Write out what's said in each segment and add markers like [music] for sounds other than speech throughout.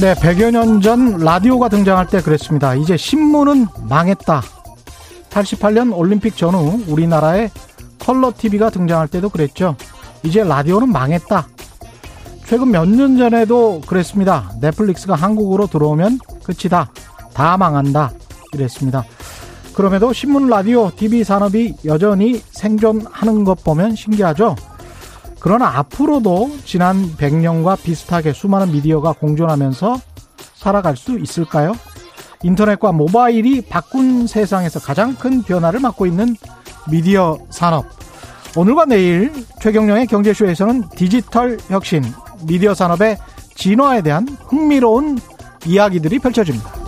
네, 100여 년 전 라디오가 등장할 때 그랬습니다. 이제 신문은 망했다. 88년 올림픽 전후 우리나라에 컬러 TV가 등장할 때도 그랬죠. 이제 라디오는 망했다. 최근 몇 년 전에도 그랬습니다. 넷플릭스가 한국으로 들어오면 끝이다. 다 망한다. 이랬습니다. 그럼에도 신문, 라디오, TV 산업이 여전히 생존하는 것 보면 신기하죠. 그러나 앞으로도 지난 100년과 비슷하게 수많은 미디어가 공존하면서 살아갈 수 있을까요? 인터넷과 모바일이 바꾼 세상에서 가장 큰 변화를 맡고 있는 미디어 산업. 오늘과 내일 최경령의 경제쇼에서는 디지털 혁신, 미디어 산업의 진화에 대한 흥미로운 이야기들이 펼쳐집니다.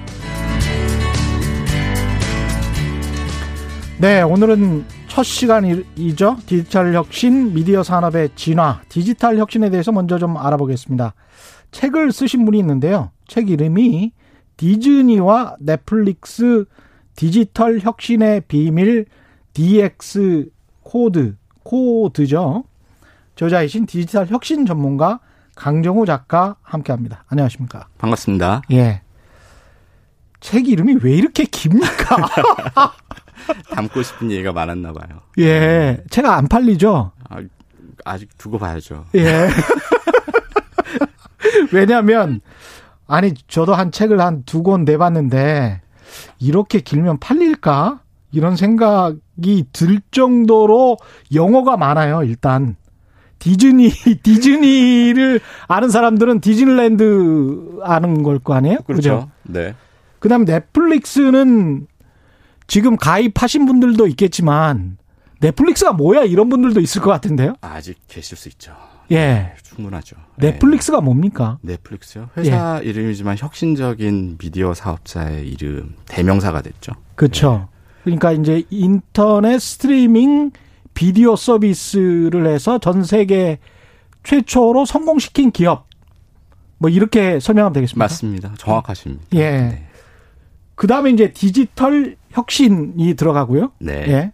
네, 오늘은 첫 시간이죠. 디지털 혁신, 미디어 산업의 진화, 디지털 혁신에 대해서 먼저 좀 알아보겠습니다. 책을 쓰신 분이 있는데요. 책 이름이 디즈니와 넷플릭스 디지털 혁신의 비밀 DX 코드, 코드죠. 저자이신 디지털 혁신 전문가 강정호 작가 함께 합니다. 안녕하십니까. 반갑습니다. 예. 책 이름이 왜 이렇게 깁니까? [laughs] [laughs] 담고 싶은 얘기가 많았나 봐요. 예. 책안 팔리죠? 아, 아직 두고 봐야죠. 예. [laughs] 왜냐면, 아니, 저도 한 책을 한 두 권 내봤는데, 이렇게 길면 팔릴까? 이런 생각이 들 정도로 영어가 많아요, 일단. 디즈니, [laughs] 디즈니를 아는 사람들은 디즈니랜드 아는 걸 거 아니에요? 그렇죠. 그죠? 네. 그 다음에 넷플릭스는 지금 가입하신 분들도 있겠지만, 넷플릭스가 뭐야? 이런 분들도 있을 것 같은데요? 아직 계실 수 있죠. 예. 네, 충분하죠. 네. 넷플릭스가 뭡니까? 넷플릭스요? 회사 이름이지만 혁신적인 미디어 사업자의 이름, 대명사가 됐죠. 그렇죠. 그러니까 이제 인터넷 스트리밍 비디오 서비스를 해서 전 세계 최초로 성공시킨 기업. 뭐 이렇게 설명하면 되겠습니다. 맞습니다. 정확하십니다. 예. 네. 그 다음에 이제 디지털 혁신이 들어가고요. 네. 예.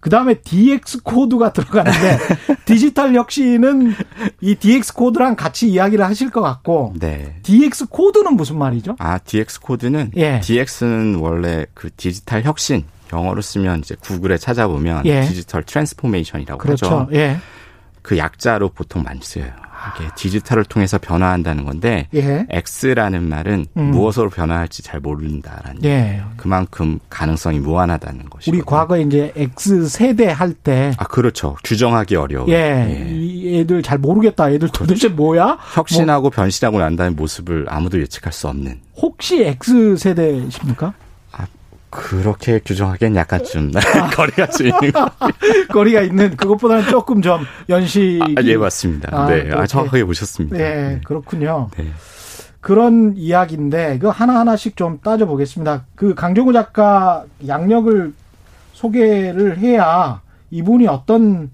그 다음에 DX 코드가 들어가는데 [laughs] 디지털 혁신은 이 DX 코드랑 같이 이야기를 하실 것 같고 네. DX 코드는 무슨 말이죠? 아, DX 코드는 예. DX는 원래 그 디지털 혁신 영어로 쓰면 이제 구글에 찾아보면 예. digital transformation이라고 그렇죠. 하죠. 예. 그 약자로 보통 많이 쓰여요. 이게 디지털을 통해서 변화한다는 건데 예. X라는 말은 음. 무엇으로 변화할지 잘 모른다라는 예. 그만큼 가능성이 무한하다는 것이고 우리 과거에 이제 X 세대 할 때 아 그렇죠 규정하기 어려운 예, 이 애들 잘 모르겠다. 애들 도대체 뭐야? 혁신하고 변신하고 난 다음에 모습을 아무도 예측할 수 없는 혹시 X 세대십니까? 그렇게 규정하기엔 약간 좀 [laughs] 거리가 좀 있는 것 [laughs] 거리가 있는 그것보다는 조금 좀 연시. 아, 예 맞습니다 아, 네. 아, 정확하게 보셨습니다 네, 그렇군요. 네. 그런 이야기인데 그 하나 하나씩 좀 따져 보겠습니다. 그 강정우 작가 양력을 소개를 해야 이분이 어떤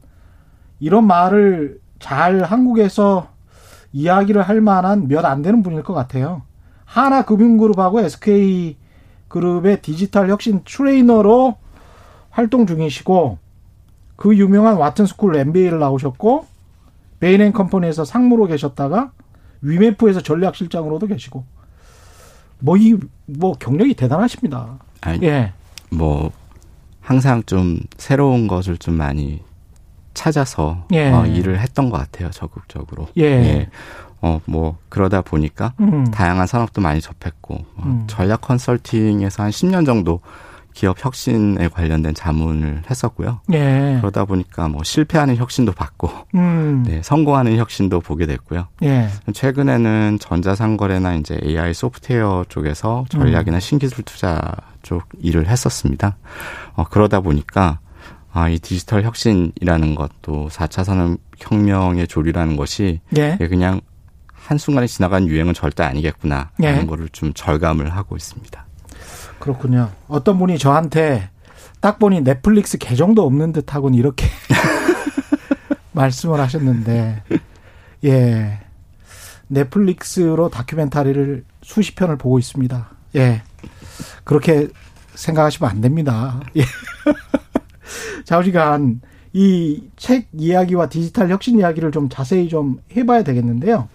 이런 말을 잘 한국에서 이야기를 할 만한 몇 안 되는 분일 것 같아요. 하나금융그룹하고 SK 그룹의 디지털 혁신 트레이너로 활동 중이시고 그 유명한 와튼스쿨 MBA를 나오셨고 베인앤컴퍼니에서 상무로 계셨다가 위메프에서 전략실장으로도 계시고 뭐이뭐 경력이 대단하십니다. 아니, 예. 뭐 항상 좀 새로운 것을 좀 많이 찾아서 예. 어, 일을 했던 것 같아요 적극적으로 예. 어 뭐 그러다 보니까 음. 다양한 산업도 많이 접했고 어, 음. 전략 컨설팅에서 한 10년 정도 기업 혁신에 관련된 자문을 했었고요. 예. 그러다 보니까 뭐 실패하는 혁신도 봤고, 음. 네, 성공하는 혁신도 보게 됐고요. 예. 최근에는 전자상거래나 이제 AI 소프트웨어 쪽에서 전략이나 음. 신기술 투자 쪽 일을 했었습니다. 어, 그러다 보니까 아, 이 디지털 혁신이라는 것도 4차 산업혁명의 조리라는 것이 예. 그냥 한순간에 지나간 유행은 절대 아니겠구나 하는 예. 거를 좀 절감을 하고 있습니다. 그렇군요. 어떤 분이 저한테 딱 보니 넷플릭스 계정도 없는 듯하고는 이렇게 [laughs] 말씀을 하셨는데, 예. 넷플릭스로 다큐멘터리를 수십 편을 보고 있습니다. 예. 그렇게 생각하시면 안 됩니다. 예. [laughs] 좌우지간 이 책 이야기와 디지털 혁신 이야기를 좀 자세히 좀 해봐야 되겠는데요.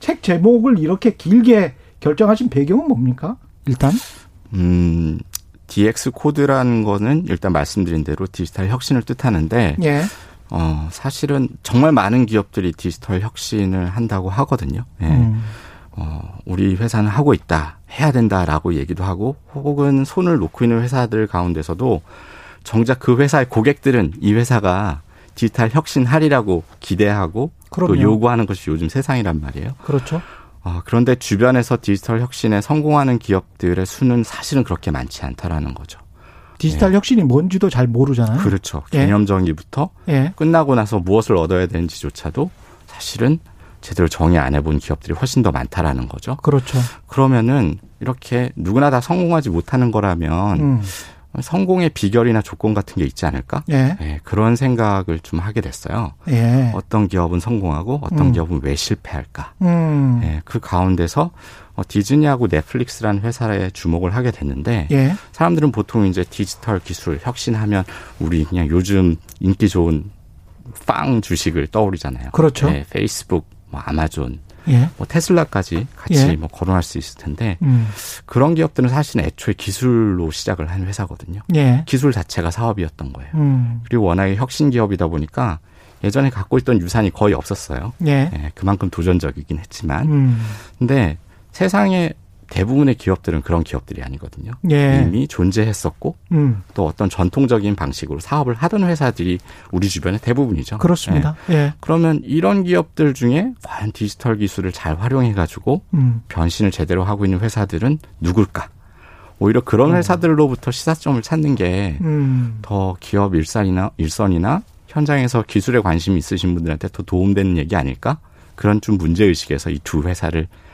책 제목을 이렇게 길게 결정하신 배경은 뭡니까? 일단 음, DX 코드라는 거는 일단 말씀드린 대로 디지털 혁신을 뜻하는데 예, 어, 사실은 정말 많은 기업들이 디지털 혁신을 한다고 하거든요. 예. 음, 어, 우리 회사는 하고 있다, 해야 된다라고 얘기도 하고, 혹은 손을 놓고 있는 회사들 가운데서도 정작 그 회사의 고객들은 이 회사가 디지털 혁신하리라고 기대하고 그럼요. 또 요구하는 것이 요즘 세상이란 말이에요. 그렇죠. 어, 그런데 주변에서 디지털 혁신에 성공하는 기업들의 수는 사실은 그렇게 많지 않다라는 거죠. 디지털 혁신이 뭔지도 잘 모르잖아요. 그렇죠. 예. 개념 정의부터 예, 끝나고 나서 무엇을 얻어야 되는지조차도 사실은 제대로 정의 안 해본 기업들이 훨씬 더 많다라는 거죠. 그렇죠. 그러면은 이렇게 누구나 다 성공하지 못하는 거라면 음, 성공의 비결이나 조건 같은 게 있지 않을까? 예, 네, 그런 생각을 좀 하게 됐어요. 예, 어떤 기업은 성공하고 어떤 음. 기업은 왜 실패할까? 음, 네, 그 가운데서 어, 디즈니하고 넷플릭스라는 회사에 주목을 하게 됐는데 예, 사람들은 보통 이제 디지털 기술 혁신하면 우리 그냥 요즘 인기 좋은 빵 주식을 떠오르잖아요. 그렇죠. 네, 페이스북, 뭐 아마존, 예, 뭐 테슬라까지 같이 예. 뭐 거론할 수 있을 텐데 음, 그런 기업들은 사실은 애초에 기술로 시작을 한 회사거든요. 예, 기술 자체가 사업이었던 거예요. 음, 그리고 워낙에 혁신 기업이다 보니까 예전에 갖고 있던 유산이 거의 없었어요. 예, 예, 그만큼 도전적이긴 했지만. 음, 근데 세상의 대부분의 기업들은 그런 기업들이 아니거든요. 예, 이미 존재했었고 음, 또 어떤 전통적인 방식으로 사업을 하던 회사들이 우리 주변에 대부분이죠. 그렇습니다. 예. 예, 그러면 이런 기업들 중에 과연 디지털 기술을 잘 활용해 가지고 음, 변신을 제대로 하고 있는 회사들은 누굴까? 오히려 그런 회사들로부터 시사점을 찾는 게 음, 더 기업 일선이나 일선이나 현장에서 기술에 관심이 있으신 분들한테 더 도움되는 얘기 아닐까? 그런 좀 문제 의식에서 이 두 회사를 어,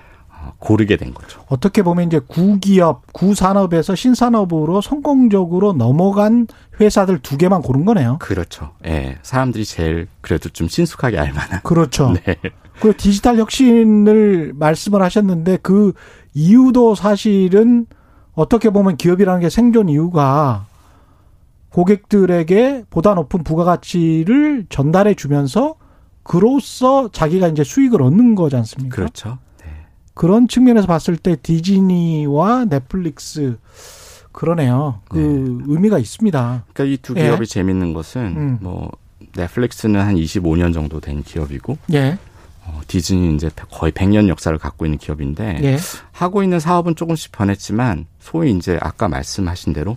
고르게 된 거죠. 어떻게 보면 이제 구기업, 구산업에서 신산업으로 성공적으로 넘어간 회사들 두 개만 고른 거네요. 그렇죠. 예. 사람들이 제일 그래도 좀 친숙하게 알 만한. 그렇죠. 네. 그리고 디지털 혁신을 말씀을 하셨는데 그 이유도 사실은 어떻게 보면 기업이라는 게 생존 이유가 고객들에게 보다 높은 부가가치를 전달해 주면서 그로써 자기가 이제 수익을 얻는 거지 않습니까? 그렇죠. 네. 그런 측면에서 봤을 때 디즈니와 넷플릭스 그러네요. 그 의미가 있습니다. 그러니까 이두 예. 기업이 재밌는 것은 음. 뭐 넷플릭스는 한 25년 정도 된 기업이고 예. 어, 디즈니는 이제 거의 100년 역사를 갖고 있는 기업인데 예. 하고 있는 사업은 조금씩 변했지만 소위 이제 아까 말씀하신 대로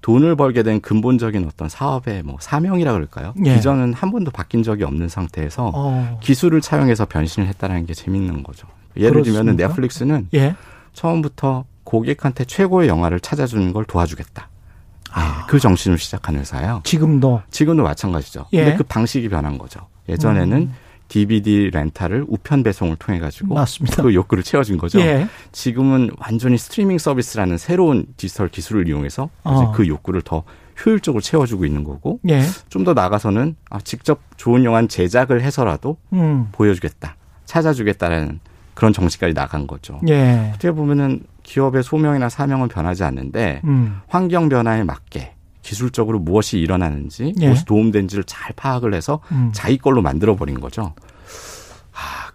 돈을 벌게 된 근본적인 어떤 사업의 뭐 사명이라 그럴까요? 예. 비전은 한 번도 바뀐 적이 없는 상태에서 어. 기술을 차용해서 변신을 했다는 게 재밌는 거죠. 예를 들면? 넷플릭스는 예. 처음부터 고객한테 최고의 영화를 찾아주는 걸 도와주겠다. 네, 아. 그 정신으로 시작한 회사예요. 지금도 지금도 마찬가지죠. 예. 근데 그 방식이 변한 거죠. 예전에는 음. DVD 렌탈을 우편 배송을 통해 가지고 맞습니다. 그 욕구를 채워준 거죠. 예. 지금은 완전히 스트리밍 서비스라는 새로운 디지털 기술을 이용해서 어. 그 욕구를 더 효율적으로 채워주고 있는 거고 예. 좀더 나가서는 아, 직접 좋은 영화 제작을 해서라도 음. 보여주겠다, 찾아주겠다라는 그런 정신까지 나간 거죠. 예. 어떻게 보면은 기업의 소명이나 사명은 변하지 않는데 음. 환경 변화에 맞게 기술적으로 무엇이 일어나는지 예. 무엇이 도움된지를 잘 파악을 해서 음. 자기 걸로 만들어 버린 거죠.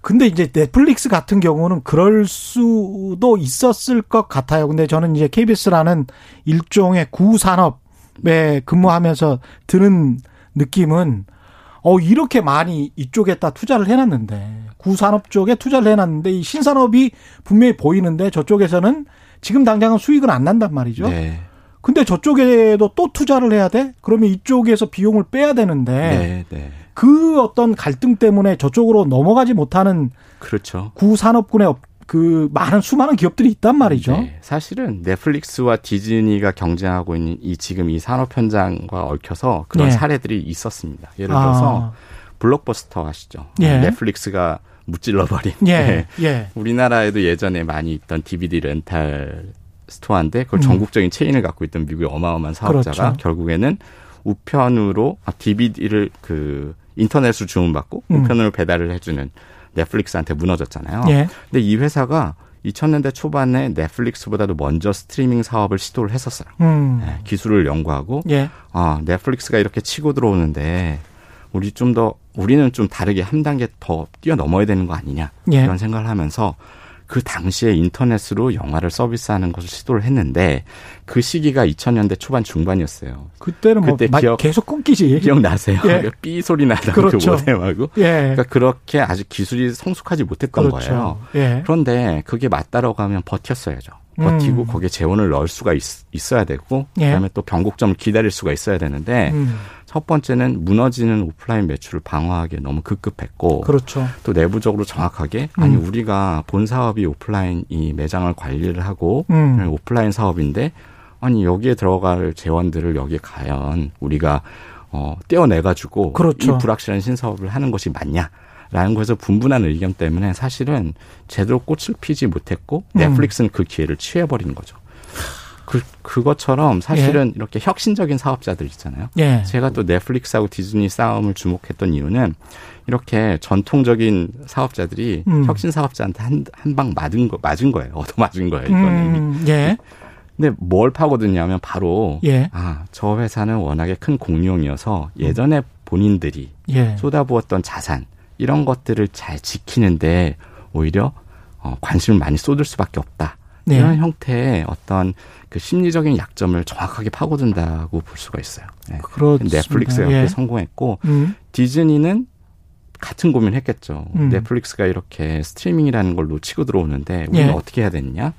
근데 이제 넷플릭스 같은 경우는 그럴 수도 있었을 것 같아요. 근데 저는 이제 KBS라는 일종의 구산업에 근무하면서 드는 느낌은 어 이렇게 많이 이쪽에다 투자를 해놨는데 구산업 쪽에 투자를 해놨는데 이 신산업이 분명히 보이는데 저쪽에서는 지금 당장은 수익은 안 난단 말이죠. 네, 근데 저쪽에도 또 투자를 해야 돼? 그러면 이쪽에서 비용을 빼야 되는데 네, 네, 그 어떤 갈등 때문에 저쪽으로 넘어가지 못하는 그렇죠. 구산업군의 업- 그 많은 수많은 기업들이 있단 말이죠. 네, 사실은 넷플릭스와 디즈니가 경쟁하고 있는 이 지금 이 산업 현장과 얽혀서 그런 네. 사례들이 있었습니다. 예를 들어서 아, 블록버스터 아시죠? 예. 넷플릭스가 무찔러버린. 예. 네. 예. 우리나라에도 예전에 많이 있던 DVD 렌탈 스토어인데 그걸 음. 전국적인 체인을 갖고 있던 미국의 어마어마한 사업자가 그렇죠. 결국에는 우편으로 아, DVD를 그 인터넷으로 주문받고 음. 우편으로 배달을 해주는 넷플릭스한테 무너졌잖아요. 예. 근데 이 회사가 2000년대 초반에 넷플릭스보다도 먼저 스트리밍 사업을 시도를 했었어요. 음. 네, 기술을 연구하고 예. 아 넷플릭스가 이렇게 치고 들어오는데 우리 좀 더 우리는 좀 다르게 한 단계 더 뛰어넘어야 되는 거 아니냐 예. 이런 생각을 하면서 그 당시에 인터넷으로 영화를 서비스하는 것을 시도를 했는데 그 시기가 2000년대 초반 중반이었어요. 그때는 뭐 그때 마- 기억- 계속 끊기지. [laughs] 기억나세요? 예. 삐 소리 나던 그렇죠. 그 모뎀하고. 예. 그러니까 그렇게 아직 기술이 성숙하지 못했던 거예요. 그렇죠. 예. 그런데 그게 맞따라가면 버텼어야죠. 버티고 음. 거기에 재원을 넣을 수가 있, 어야 되고 예. 그다음에 또 변곡점을 기다릴 수가 있어야 되는데 음. 첫 번째는 무너지는 오프라인 매출을 방어하기에 너무 급급했고 그렇죠. 또 내부적으로 정확하게 아니 음. 우리가 본 사업이 오프라인 이 매장을 관리를 하고 음. 오프라인 사업인데 아니 여기에 들어갈 재원들을 여기에 과연 우리가 어 떼어내 가지고 그렇죠. 이 불확실한 신사업을 하는 것이 맞냐 라는 것에서 분분한 의견 때문에 사실은 제대로 꽃을 피지 못했고 음. 넷플릭스는 그 기회를 취해 버린 거죠. 그 그것처럼 사실은 이렇게 혁신적인 사업자들 있잖아요. 예. 제가 또 넷플릭스하고 디즈니 싸움을 주목했던 이유는 이렇게 전통적인 사업자들이 음. 혁신 사업자한테 한 한 방 맞은 거 맞은 거예요. [laughs] 얻어 맞은 거예요. 이거는. 음. 예. 근데 뭘 파고드냐면 바로 예. 아, 저 회사는 워낙에 큰 공룡이어서 예전에 본인들이 예. 쏟아부었던 자산 이런 것들을 잘 지키는데 오히려 어, 관심을 많이 쏟을 수밖에 없다. 네. 이런 형태의 어떤 그 심리적인 약점을 정확하게 파고든다고 볼 수가 있어요. 네. 그렇습니다. 넷플릭스가 이렇게 예. 성공했고 음. 디즈니는 같은 고민했겠죠. 음. 넷플릭스가 이렇게 스트리밍이라는 걸 놓치고 들어오는데 우리는 예. 어떻게 해야 되느냐?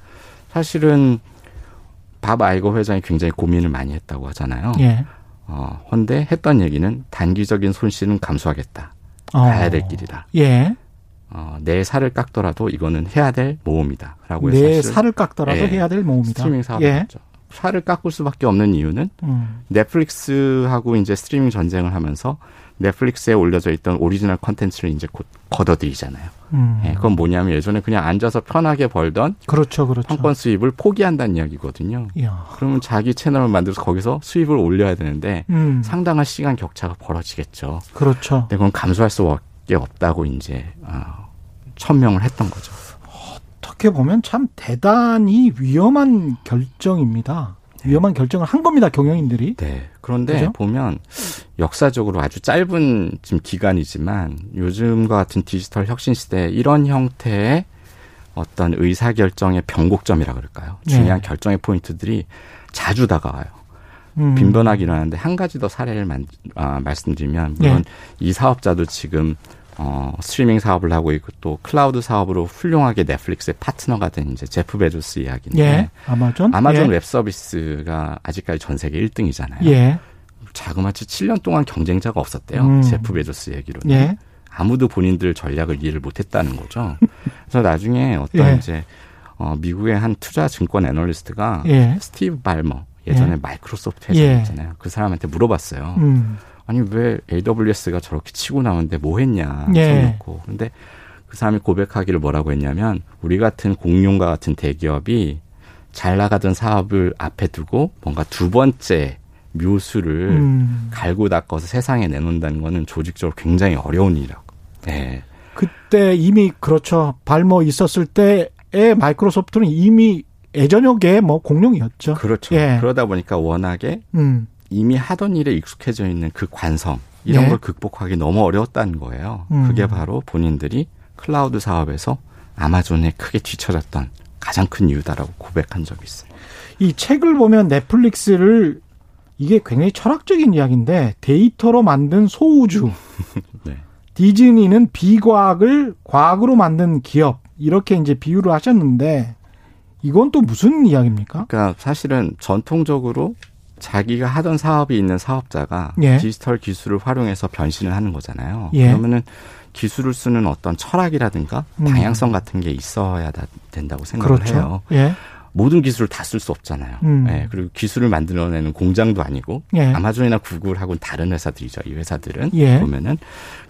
사실은 밥 아이거 회장이 굉장히 고민을 많이 했다고 하잖아요. 예. 어, 헌데 했던 얘기는 단기적인 손실은 감수하겠다. 어. 가야 될 길이다. 예. 어, 내 살을 깎더라도 이거는 해야 될 모험이다. 라고 해서 내 살을 깎더라도 예. 해야 될 모험이다. 스트리밍 사업을 예. 살을 깎을 수밖에 없는 이유는 음. 넷플릭스하고 이제 스트리밍 전쟁을 하면서 넷플릭스에 올려져 있던 오리지널 컨텐츠를 이제 곧 거둬들이잖아요. 음. 예, 그건 뭐냐면 예전에 그냥 앉아서 편하게 벌던 그렇죠, 그렇죠. 판권 수입을 포기한다는 이야기거든요. 이야. 그러면 자기 채널을 만들어서 거기서 수입을 올려야 되는데 음. 상당한 시간 격차가 벌어지겠죠. 그렇죠. 근데 그건 감수할 수밖에 없다고 이제 어, 천명을 했던 거죠. 어떻게 보면 참 대단히 위험한 결정입니다. 위험한 결정을 한 겁니다, 경영인들이. 네. 그런데 그죠? 보면 역사적으로 아주 짧은 지금 기간이지만 요즘과 같은 디지털 혁신 시대에 이런 형태의 어떤 의사 결정의 변곡점이라 그럴까요? 네. 중요한 결정의 포인트들이 자주 다가와요. 음. 빈번하게 일어나는데 한 가지 더 사례를 만, 아, 말씀드리면 물론 네. 이 사업자도 지금 어, 스트리밍 사업을 하고 있고 또 클라우드 사업으로 훌륭하게 넷플릭스의 파트너가 된 이제 제프 베조스 이야기인데 예. 아마존. 아마존 예. 웹 서비스가 아직까지 전 세계 1등이잖아요. 예. 자그마치 7년 동안 경쟁자가 없었대요. 음. 제프 베조스 얘기로는. 예. 아무도 본인들 전략을 이해를 못했다는 거죠. [laughs] 그래서 나중에 어떤 예. 이제 어, 미국의 한 투자 증권 애널리스트가 예. 스티브 발머 예전에 예. 마이크로소프트 예. 회장이었잖아요. 그 사람한테 물어봤어요. 음. 아니 왜 AWS가 저렇게 치고 나오는데 뭐 했냐 예. 손 놓고. 근데 그 사람이 고백하기를 뭐라고 했냐면 우리 같은 공룡과 같은 대기업이 잘 나가던 사업을 앞에 두고 뭔가 두 번째 묘수를 음. 갈고 닦아서 세상에 내놓는다는 거는 조직적으로 굉장히 어려운 일이라고. 네. 그때 이미 그렇죠. 발모 있었을 때의 마이크로소프트는 이미 예전역에 뭐 공룡이었죠. 그렇죠. 예. 그러다 보니까 워낙에 음. 이미 하던 일에 익숙해져 있는 그 관성 이런 예. 걸 극복하기 너무 어려웠다는 거예요. 음. 그게 바로 본인들이 클라우드 사업에서 아마존에 크게 뒤처졌던 가장 큰 이유다라고 고백한 적이 있어요. 이 책을 보면 넷플릭스를 이게 굉장히 철학적인 이야기인데 데이터로 만든 소우주, [laughs] 네. 디즈니는 비과학을 과학으로 만든 기업 이렇게 이제 비유를 하셨는데 이건 또 무슨 이야기입니까? 그러니까 사실은 전통적으로 자기가 하던 사업이 있는 사업자가 예. 디지털 기술을 활용해서 변신을 하는 거잖아요. 예. 그러면은 기술을 쓰는 어떤 철학이라든가 음. 방향성 같은 게 있어야 다- 된다고 생각을 그렇죠. 해요. 예. 모든 기술을 다 쓸 수 없잖아요. 음. 예, 그리고 기술을 만들어내는 공장도 아니고 예. 아마존이나 구글하고는 다른 회사들이죠. 이 회사들은 예. 보면은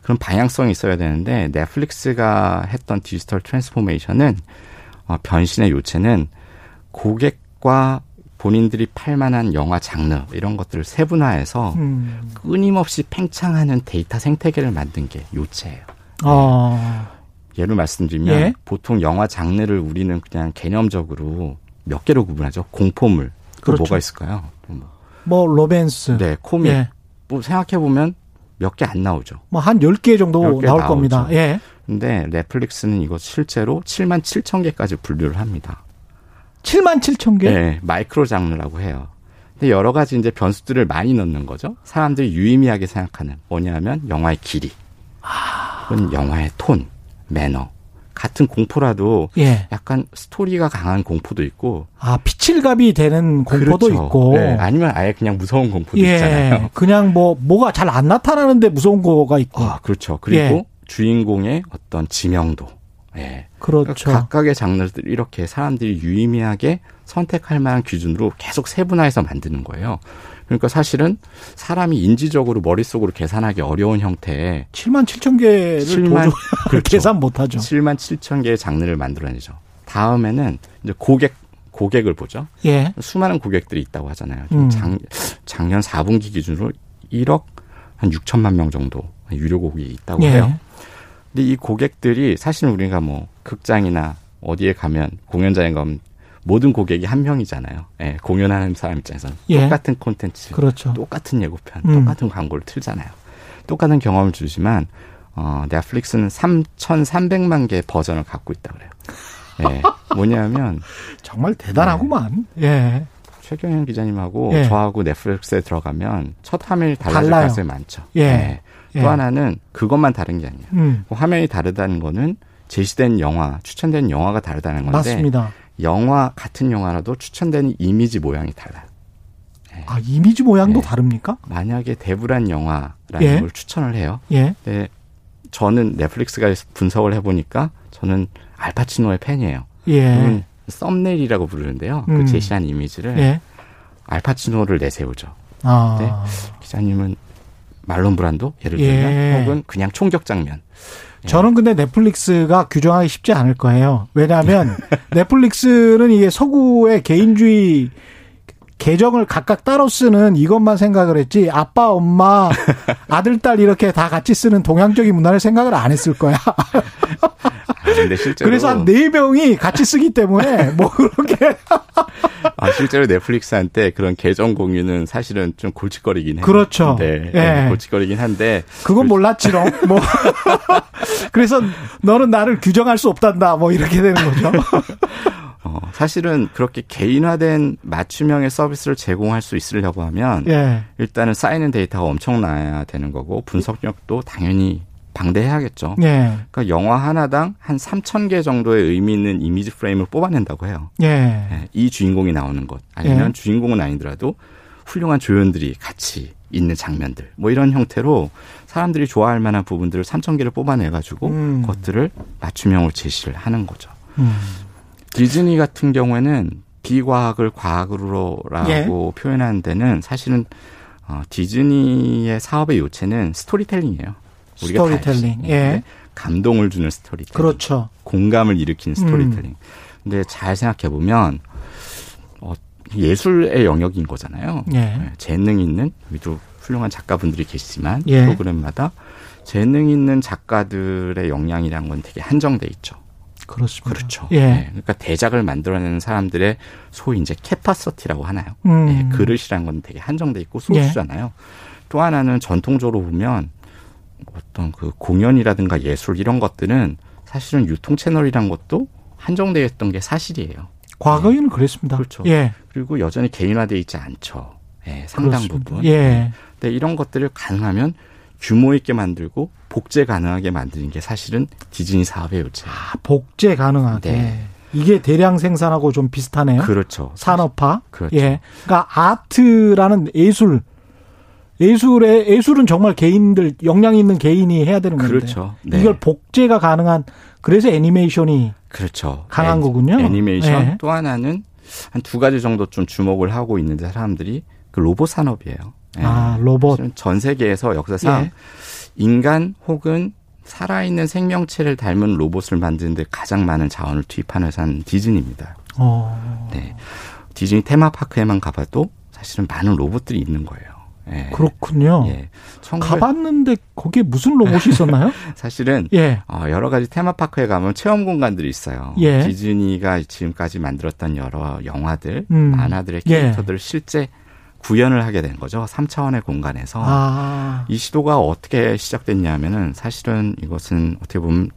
그런 방향성이 있어야 되는데 넷플릭스가 했던 digital transformation은 어, 변신의 요체는 고객과 본인들이 팔만한 영화 장르 이런 것들을 세분화해서 음. 끊임없이 팽창하는 데이터 생태계를 만든 게 요체예요. 어. 예를 말씀드리면 예. 보통 영화 장르를 우리는 그냥 개념적으로 몇 개로 구분하죠. 공포물. 그 그렇죠. 뭐가 있을까요? 또 뭐. 뭐 로맨스. 네, 코믹. 예. 뭐 생각해 보면 몇 개 안 나오죠. 뭐한 10개 정도 10개 나올 나오죠. 겁니다. 예. 근데 넷플릭스는 이거 실제로 7만 7천 개까지 분류를 합니다. 7만 7천 개? 네, 마이크로 장르라고 해요. 근데 여러 가지 이제 변수들을 많이 넣는 거죠. 사람들이 유의미하게 생각하는 뭐냐면 영화의 길이, 혹은 영화의 톤, 매너. 같은 공포라도 예. 약간 스토리가 강한 공포도 있고 아, 피칠갑이 되는 공포도 그렇죠. 있고. 네, 아니면 아예 그냥 무서운 공포도 예. 있잖아요. 그냥 뭐 뭐가 잘 안 나타나는데 무서운 거가 있고. 아, 그렇죠. 그리고 예. 주인공의 어떤 지명도. 예. 그렇죠. 각각의 장르들 이렇게 사람들이 유의미하게 선택할 만한 기준으로 계속 세분화해서 만드는 거예요. 그러니까 사실은 사람이 인지적으로 머릿속으로 계산하기 어려운 형태의 7만 7천 개를 7만 도저히 [laughs] 그렇죠. 계산 못 하죠. 7만 7천 개의 장르를 만들어내죠. 다음에는 이제 고객 고객을 보죠. 예. 수많은 고객들이 있다고 하잖아요. 음. 작, 작년 4분기 기준으로 1억 한 6천만 명 정도 유료 고객이 있다고 예. 해요. 근데 이 고객들이 사실 우리가 뭐 극장이나 어디에 가면 공연장에 가면 모든 고객이 한 명이잖아요. 예, 공연하는 사람 입장에서는 예. 똑같은 콘텐츠, 그렇죠. 똑같은 예고편, 음. 똑같은 광고를 틀잖아요. 똑같은 경험을 주지만 어, 넷플릭스는 3,300만 개의 버전을 갖고 있다 그래요. 예, [laughs] 뭐냐면 정말 대단하구만. 예. 최경현 기자님하고 예. 저하고 넷플릭스에 들어가면 첫 화면이 달라질 달라요. 가능성이 많죠. 예. 예. 또 하나는 그것만 다른 게 아니에요. 음. 화면이 다르다는 거는 제시된 영화, 추천된 영화가 다르다는 건데 맞습니다. 영화 같은 영화라도 추천되는 이미지 모양이 달라요. 아, 이미지 모양도 예. 다릅니까? 만약에 대부란 영화라는 예. 걸 추천을 해요. 예. 근데 저는 넷플릭스가 분석을 해보니까 저는 알파치노의 팬이에요. 예. 썸네일이라고 부르는데요. 음. 그 제시한 이미지를 예. 알파치노를 내세우죠. 아. 네. 기자님은 말론 브란도 예를 예. 들면 혹은 그냥 총격 장면. 예. 저는 근데 넷플릭스가 규정하기 쉽지 않을 거예요. 왜냐하면 [laughs] 넷플릭스는 이게 서구의 개인주의 계정을 각각 따로 쓰는 이것만 생각을 했지 아빠 엄마 [laughs] 아들 딸 이렇게 다 같이 쓰는 동양적인 문화를 생각을 안 했을 거야. 아, 근데 실제로 그래서 한 네 명이 같이 쓰기 때문에 뭐 그렇게 아, 실제로 넷플릭스한테 그런 계정 공유는 사실은 좀 골칫거리긴 해요. 그렇죠. 네, 예. 네, 골칫거리긴 한데 그건 몰랐지롱. 뭐 [laughs] 그래서 너는 나를 규정할 수 없단다. 뭐 이렇게 되는 거죠. [laughs] 어, 사실은 그렇게 개인화된 맞춤형의 서비스를 제공할 수 있으려고 하면 예. 일단은 쌓이는 데이터가 엄청나야 되는 거고 분석력도 당연히 방대해야겠죠. 예. 그러니까 영화 하나당 한 3천 개 정도의 의미 있는 이미지 프레임을 뽑아낸다고 해요. 예. 예, 이 주인공이 나오는 것 아니면 예. 주인공은 아니더라도 훌륭한 조연들이 같이 있는 장면들 뭐 이런 형태로 사람들이 좋아할 만한 부분들을 3천 개를 뽑아내 가지고 음. 그것들을 맞춤형으로 제시를 하는 거죠. 음. 디즈니 같은 경우에는 비과학을 과학으로라고 예. 표현하는 데는 사실은 어, 디즈니의 사업의 요체는 스토리텔링이에요. 우리가 다 스토리텔링. 예. 네. 감동을 주는 스토리텔링. 그렇죠. 공감을 일으키는 스토리텔링. 근데 잘 생각해 보면 어, 예술의 영역인 거잖아요. 예. 네, 재능 있는 우리도 훌륭한 작가분들이 계시지만 예. 프로그램마다 재능 있는 작가들의 역량이란 건 되게 한정돼 있죠. 그렇습니다. 그렇죠. 예. 네, 그러니까 대작을 만들어내는 사람들의 소위 이제 캐파서티라고 하나요? 음. 네, 그릇이란 건 되게 한정돼 있고 소수잖아요. 또 하나는 전통적으로 보면 어떤 그 공연이라든가 예술 이런 것들은 사실은 유통 채널이란 것도 한정되어 있던 게 사실이에요. 과거에는 그랬습니다. 그렇죠. 예. 그리고 여전히 개인화돼 있지 않죠. 예, 상당 그렇습니다. 부분. 예. 근데 이런 것들을 가능하면 규모 있게 만들고 복제 가능하게 만드는 게 사실은 디즈니 사업의 요체예요. 아, 복제 가능하게. 네. 이게 대량 생산하고 좀 비슷하네요. 그렇죠. 산업화. 그렇죠. 예. 그러니까 아트라는 예술. 예술의 예술은 정말 개인들 역량 있는 개인이 해야 되는 건데. 그렇죠. 네. 이걸 복제가 가능한 그래서 애니메이션이 그렇죠. 강한 애- 거군요. 애니메이션 예. 또 하나는 한 두 가지 정도 좀 주목을 하고 있는데 사람들이 그 로봇 산업이에요. 예. 아, 로봇. 전 세계에서 역사상 예. 인간 혹은 살아있는 생명체를 닮은 로봇을 만드는데 가장 많은 자원을 투입한 회사는 디즈니입니다. 어. 네. 디즈니 테마파크에만 가봐도 사실은 많은 로봇들이 있는 거예요. 예. 그렇군요. 예. 1900... 가봤는데 거기에 무슨 로봇이 있었나요? [laughs] 사실은 예. 어, 여러 가지 테마파크에 가면 체험 공간들이 있어요. 예. 디즈니가 지금까지 만들었던 여러 영화들, 음. 만화들의 예. 캐릭터들을 실제 구현을 하게 된 거죠. 3차원의 공간에서. 아. 이 시도가 어떻게 시작됐냐면은 사실은 이것은 어떻게 보면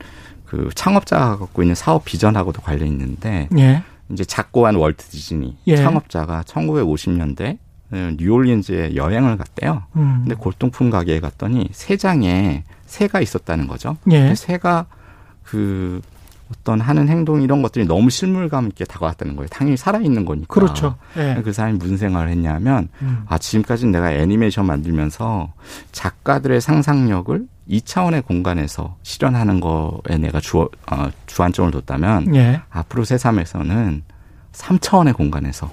그 창업자가 갖고 있는 사업 비전하고도 관련 있는데 예. 이제 작고한 월트 디즈니 예. 창업자가 1950년대 뉴올리언즈에 여행을 갔대요. 음. 근데 골동품 가게에 갔더니 새 장에 새가 있었다는 거죠. 예. 새가 그 어떤 하는 행동 이런 것들이 너무 실물감 있게 다가왔다는 거예요. 당연히 살아있는 거니까. 그렇죠. 예. 그 사람이 무슨 생각을 했냐면, 음. 아, 지금까지 내가 애니메이션 만들면서 작가들의 상상력을 2차원의 공간에서 실현하는 거에 내가 주, 어, 주안점을 뒀다면, 예. 앞으로 새삼에서는 3차원의 공간에서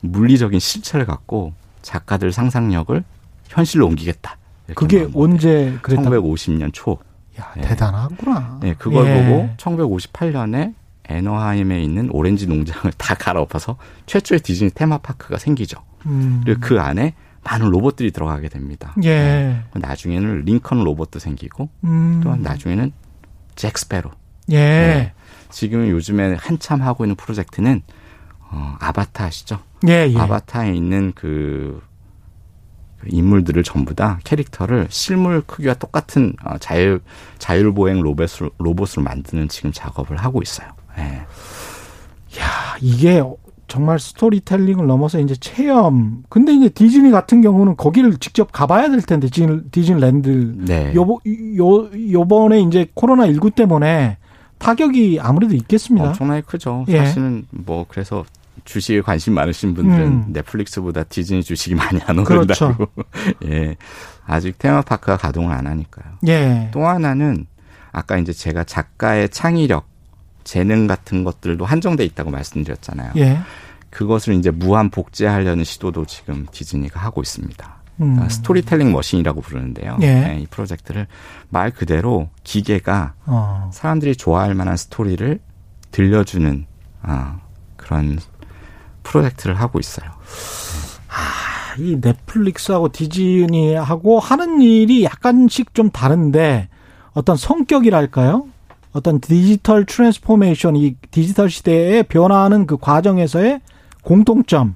물리적인 실체를 갖고 작가들 상상력을 현실로 옮기겠다. 그게 언제 그랬다? 1950년 초. 야, 네. 대단하구나. 네, 그걸 예. 보고 1958년에 애너하임에 있는 오렌지 농장을 [laughs] 다 갈아엎어서 최초의 디즈니 테마파크가 생기죠. 음. 그리고 그 안에 많은 로봇들이 들어가게 됩니다. 예. 네. 나중에는 링컨 로봇도 생기고 음. 또 나중에는 잭스페로. 예. 네. 지금 요즘에 한참 하고 있는 프로젝트는 어, 아바타 아시죠? 예, 예. 아바타에 있는 그 인물들을 전부 다 캐릭터를 실물 크기와 똑같은 어, 자율 자율 보행 로봇을 로봇으로 만드는 지금 작업을 하고 있어요. 예. 야, 이게 정말 스토리텔링을 넘어서 이제 체험. 근데 이제 디즈니 같은 경우는 거기를 직접 가봐야 될 텐데 디즈니, 디즈니랜드. 네. 요, 요, 요번에 이제 코로나 19 때문에 타격이 아무래도 있겠습니다. 엄청나게 크죠. 예. 사실은 뭐 그래서 주식에 관심 많으신 분들은 음. 넷플릭스보다 디즈니 주식이 많이 안 오른다고. 그렇죠. [laughs] 예. 아직 테마파크가 가동을 안 하니까요. 예. 또 하나는 아까 이제 제가 작가의 창의력, 재능 같은 것들도 한정돼 있다고 말씀드렸잖아요. 예. 그것을 이제 무한 복제하려는 시도도 지금 디즈니가 하고 있습니다. 음. 그러니까 스토리텔링 머신이라고 부르는데요. 예. 네, 이 프로젝트를 말 그대로 기계가 어. 사람들이 좋아할 만한 스토리를 들려주는 어, 그런 프로젝트를 하고 있어요. 아, 이 넷플릭스하고 디즈니하고 하는 일이 약간씩 좀 다른데 어떤 성격이랄까요? 어떤 digital transformation, 이 디지털 시대에 변화하는 그 과정에서의 공통점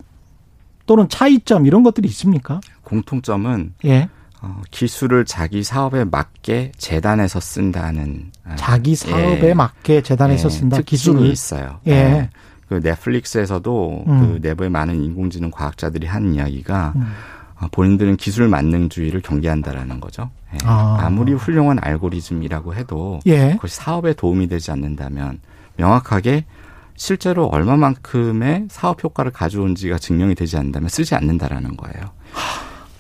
또는 차이점 이런 것들이 있습니까? 공통점은 예. 어, 기술을 자기 사업에 맞게 재단해서 쓴다는 아, 자기 사업에 예. 맞게 재단해서 예. 쓴다 기술이 있어요. 예. 예. 그 넷플릭스에서도 음. 그 내부의 많은 인공지능 과학자들이 하는 이야기가 음. 어, 본인들은 기술 만능주의를 경계한다라는 거죠. 예. 아. 무리 훌륭한 알고리즘이라고 해도 예. 그것이 사업에 도움이 되지 않는다면 명확하게 실제로 얼마만큼의 사업 효과를 가져온지가 증명이 되지 않는다면 쓰지 않는다라는 거예요.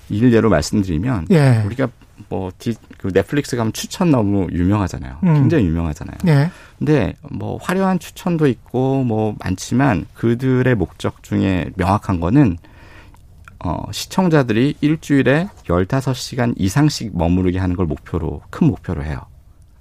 일례로 말씀드리면 예. 우리가 뭐 디, 그 넷플릭스 가면 추천 너무 유명하잖아요. 음. 굉장히 유명하잖아요. 예. 근데 뭐 화려한 추천도 있고 뭐 많지만 그들의 목적 중에 명확한 거는 어 시청자들이 일주일에 열다섯 시간 이상씩 머무르게 하는 걸 목표로 큰 목표로 해요.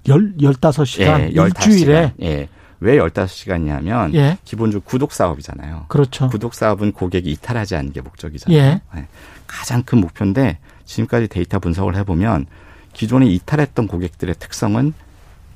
열 열다섯 시간 예, 일주일에 예. 왜 15시간이냐면 예. 기본적으로 구독 사업이잖아요. 그렇죠. 구독 사업은 고객이 이탈하지 않는 게 목적이잖아요. 예. 네. 가장 큰 목표인데 지금까지 데이터 분석을 해보면 기존에 이탈했던 고객들의 특성은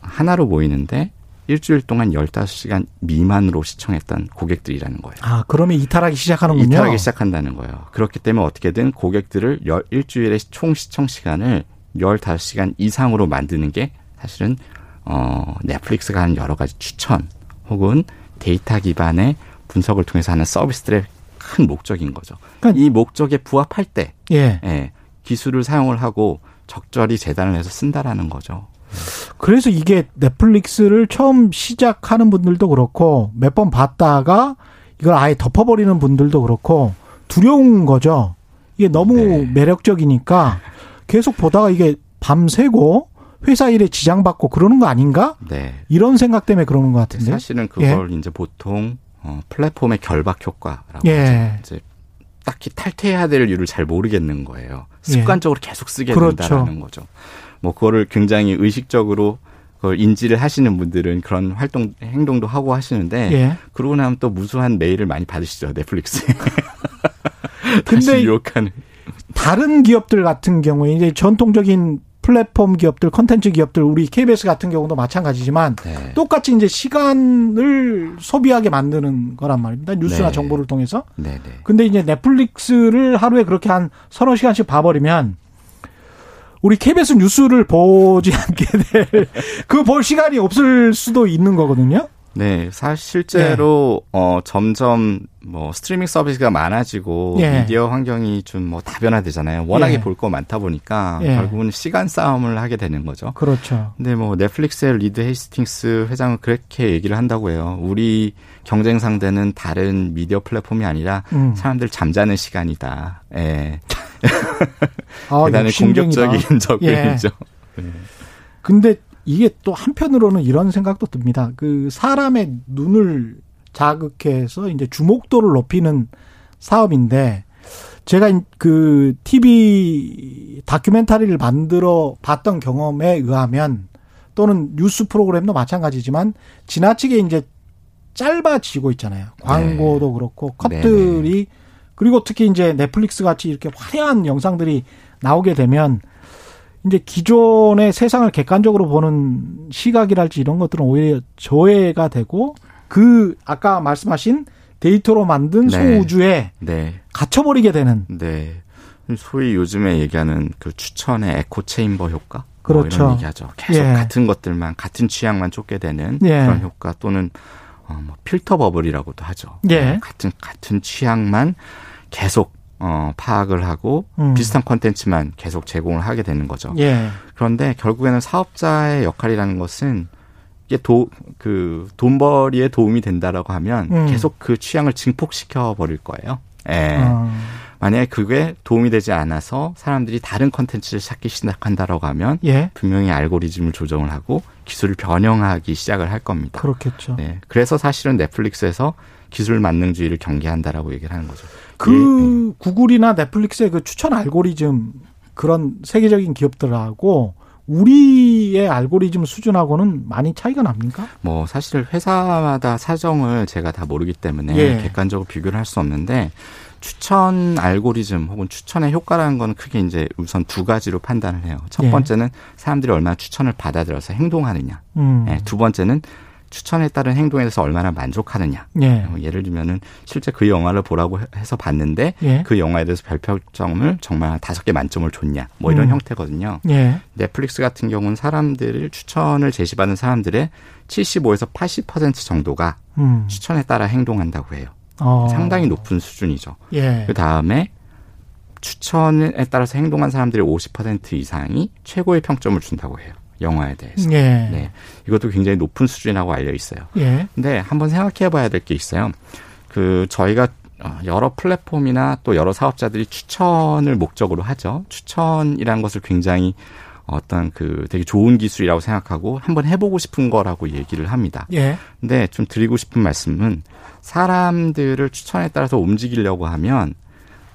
하나로 보이는데 일주일 동안 15시간 미만으로 시청했던 고객들이라는 거예요. 아, 그러면 이탈하기 시작하는군요. 이탈하기 시작한다는 거예요. 그렇기 때문에 어떻게든 고객들을 일주일의 총 시청 시간을 15시간 이상으로 만드는 게 사실은 어, 넷플릭스가 하는 여러 가지 추천 혹은 데이터 기반의 분석을 통해서 하는 서비스들의 큰 목적인 거죠. 그러니까 이 목적에 부합할 때 예. 예, 기술을 사용을 하고 적절히 재단을 해서 쓴다라는 거죠. 그래서 이게 넷플릭스를 처음 시작하는 분들도 그렇고 몇 번 봤다가 이걸 아예 덮어버리는 분들도 그렇고 두려운 거죠. 이게 너무 네. 매력적이니까 계속 보다가 이게 밤새고 회사 일에 지장받고 그러는 거 아닌가? 네. 이런 생각 때문에 그러는 것 같은데. 사실은 그걸 예. 이제 보통 어, 플랫폼의 결박 효과라고 예. 이제 딱히 탈퇴해야 될 이유를 잘 모르겠는 거예요. 습관적으로 예. 계속 쓰게 그렇죠. 된다는 거죠. 뭐 그거를 굉장히 의식적으로 그걸 인지를 하시는 분들은 그런 활동 행동도 하고 하시는데 예. 그러고 나면 또 무수한 메일을 많이 받으시죠 넷플릭스에. [laughs] 근데 유혹하는. 다른 기업들 같은 경우에 이제 전통적인 플랫폼 기업들, 컨텐츠 기업들, 우리 KBS 같은 경우도 마찬가지지만 네. 똑같이 이제 시간을 소비하게 만드는 거란 말입니다. 뉴스나 네. 정보를 통해서. 네네. 근데 이제 넷플릭스를 하루에 그렇게 한 서너 시간씩 봐버리면 우리 KBS 뉴스를 보지 않게 될, [laughs] 그 볼 시간이 없을 수도 있는 거거든요. 네, 사실 실제로 네. 어 점점 뭐 스트리밍 서비스가 많아지고 예. 미디어 환경이 좀 뭐 다변화되잖아요. 워낙에 예. 볼거 많다 보니까 예. 결국은 시간 싸움을 하게 되는 거죠. 그렇죠. 근데 뭐 넷플릭스의 리드 헤이스팅스 회장은 그렇게 얘기를 한다고 해요. 우리 경쟁 상대는 다른 미디어 플랫폼이 아니라 음. 사람들 잠자는 시간이다. 예. 아, 대단히 욕심쟁이다. 공격적인 [laughs] 접근이죠. 근데 이게 또 한편으로는 이런 생각도 듭니다. 그 사람의 눈을 자극해서 이제 주목도를 높이는 사업인데 제가 그 TV 다큐멘터리를 만들어 봤던 경험에 의하면 또는 뉴스 프로그램도 마찬가지지만 지나치게 이제 짧아지고 있잖아요. 광고도 그렇고 컷들이 그리고 특히 이제 넷플릭스 같이 이렇게 화려한 영상들이 나오게 되면 이제 기존의 세상을 객관적으로 보는 시각이랄지 이런 것들은 오히려 저해가 되고 그 아까 말씀하신 데이터로 만든 네. 소우주에 네. 갇혀버리게 되는 네. 소위 요즘에 얘기하는 그 추천의 에코 체인버 효과. 그렇죠. 뭐 이런 얘기하죠. 계속 예. 같은 것들만 같은 취향만 쫓게 되는 예. 그런 효과 또는 어, 뭐 filter bubble이라고도 하죠. 예. 네, 같은 같은 취향만 계속 어, 파악을 하고 음. 비슷한 콘텐츠만 계속 제공을 하게 되는 거죠. 예. 그런데 결국에는 사업자의 역할이라는 것은 이게 도, 그, 돈벌이에 도움이 된다라고 하면 음. 계속 그 취향을 증폭시켜 버릴 거예요. 예. 어. 만약에 그게 도움이 되지 않아서 사람들이 다른 컨텐츠를 찾기 시작한다라고 하면 예. 분명히 알고리즘을 조정을 하고 기술을 변형하기 시작을 할 겁니다. 그렇겠죠. 네. 그래서 사실은 넷플릭스에서 기술 만능주의를 경계한다라고 얘기를 하는 거죠. 그 예, 예. 구글이나 넷플릭스의 그 추천 알고리즘 그런 세계적인 기업들하고 우리의 알고리즘 수준하고는 많이 차이가 납니까? 뭐 사실 회사마다 사정을 제가 다 모르기 때문에 예. 객관적으로 비교를 할 수 없는데 추천 알고리즘 혹은 추천의 효과라는 건 크게 이제 우선 두 가지로 판단을 해요. 첫 예. 번째는 사람들이 얼마나 추천을 받아들여서 행동하느냐. 음. 예, 두 번째는 추천에 따른 행동에 대해서 얼마나 만족하느냐. 예. 어, 예를 들면은 실제 그 영화를 보라고 해서 봤는데 예. 그 영화에 대해서 별표점을 정말 한 다섯 개 만점을 줬냐. 뭐 이런 음. 형태거든요. 예. 넷플릭스 같은 경우는 사람들을 추천을 제시받는 사람들의 75에서 80% 정도가 음. 추천에 따라 행동한다고 해요. 어. 상당히 높은 수준이죠. 예. 그 다음에 추천에 따라서 행동한 사람들의 50% 이상이 최고의 평점을 준다고 해요. 영화에 대해서. 예. 네. 이것도 굉장히 높은 수준이라고 알려 있어요. 예. 근데 한번 생각해 봐야 될 게 있어요. 그 저희가 어, 여러 플랫폼이나 또 여러 사업자들이 추천을 목적으로 하죠. 추천이라는 것을 굉장히 어떤 그 되게 좋은 기술이라고 생각하고 한번 해보고 싶은 거라고 얘기를 합니다. 예. 근데 좀 드리고 싶은 말씀은 사람들을 추천에 따라서 움직이려고 하면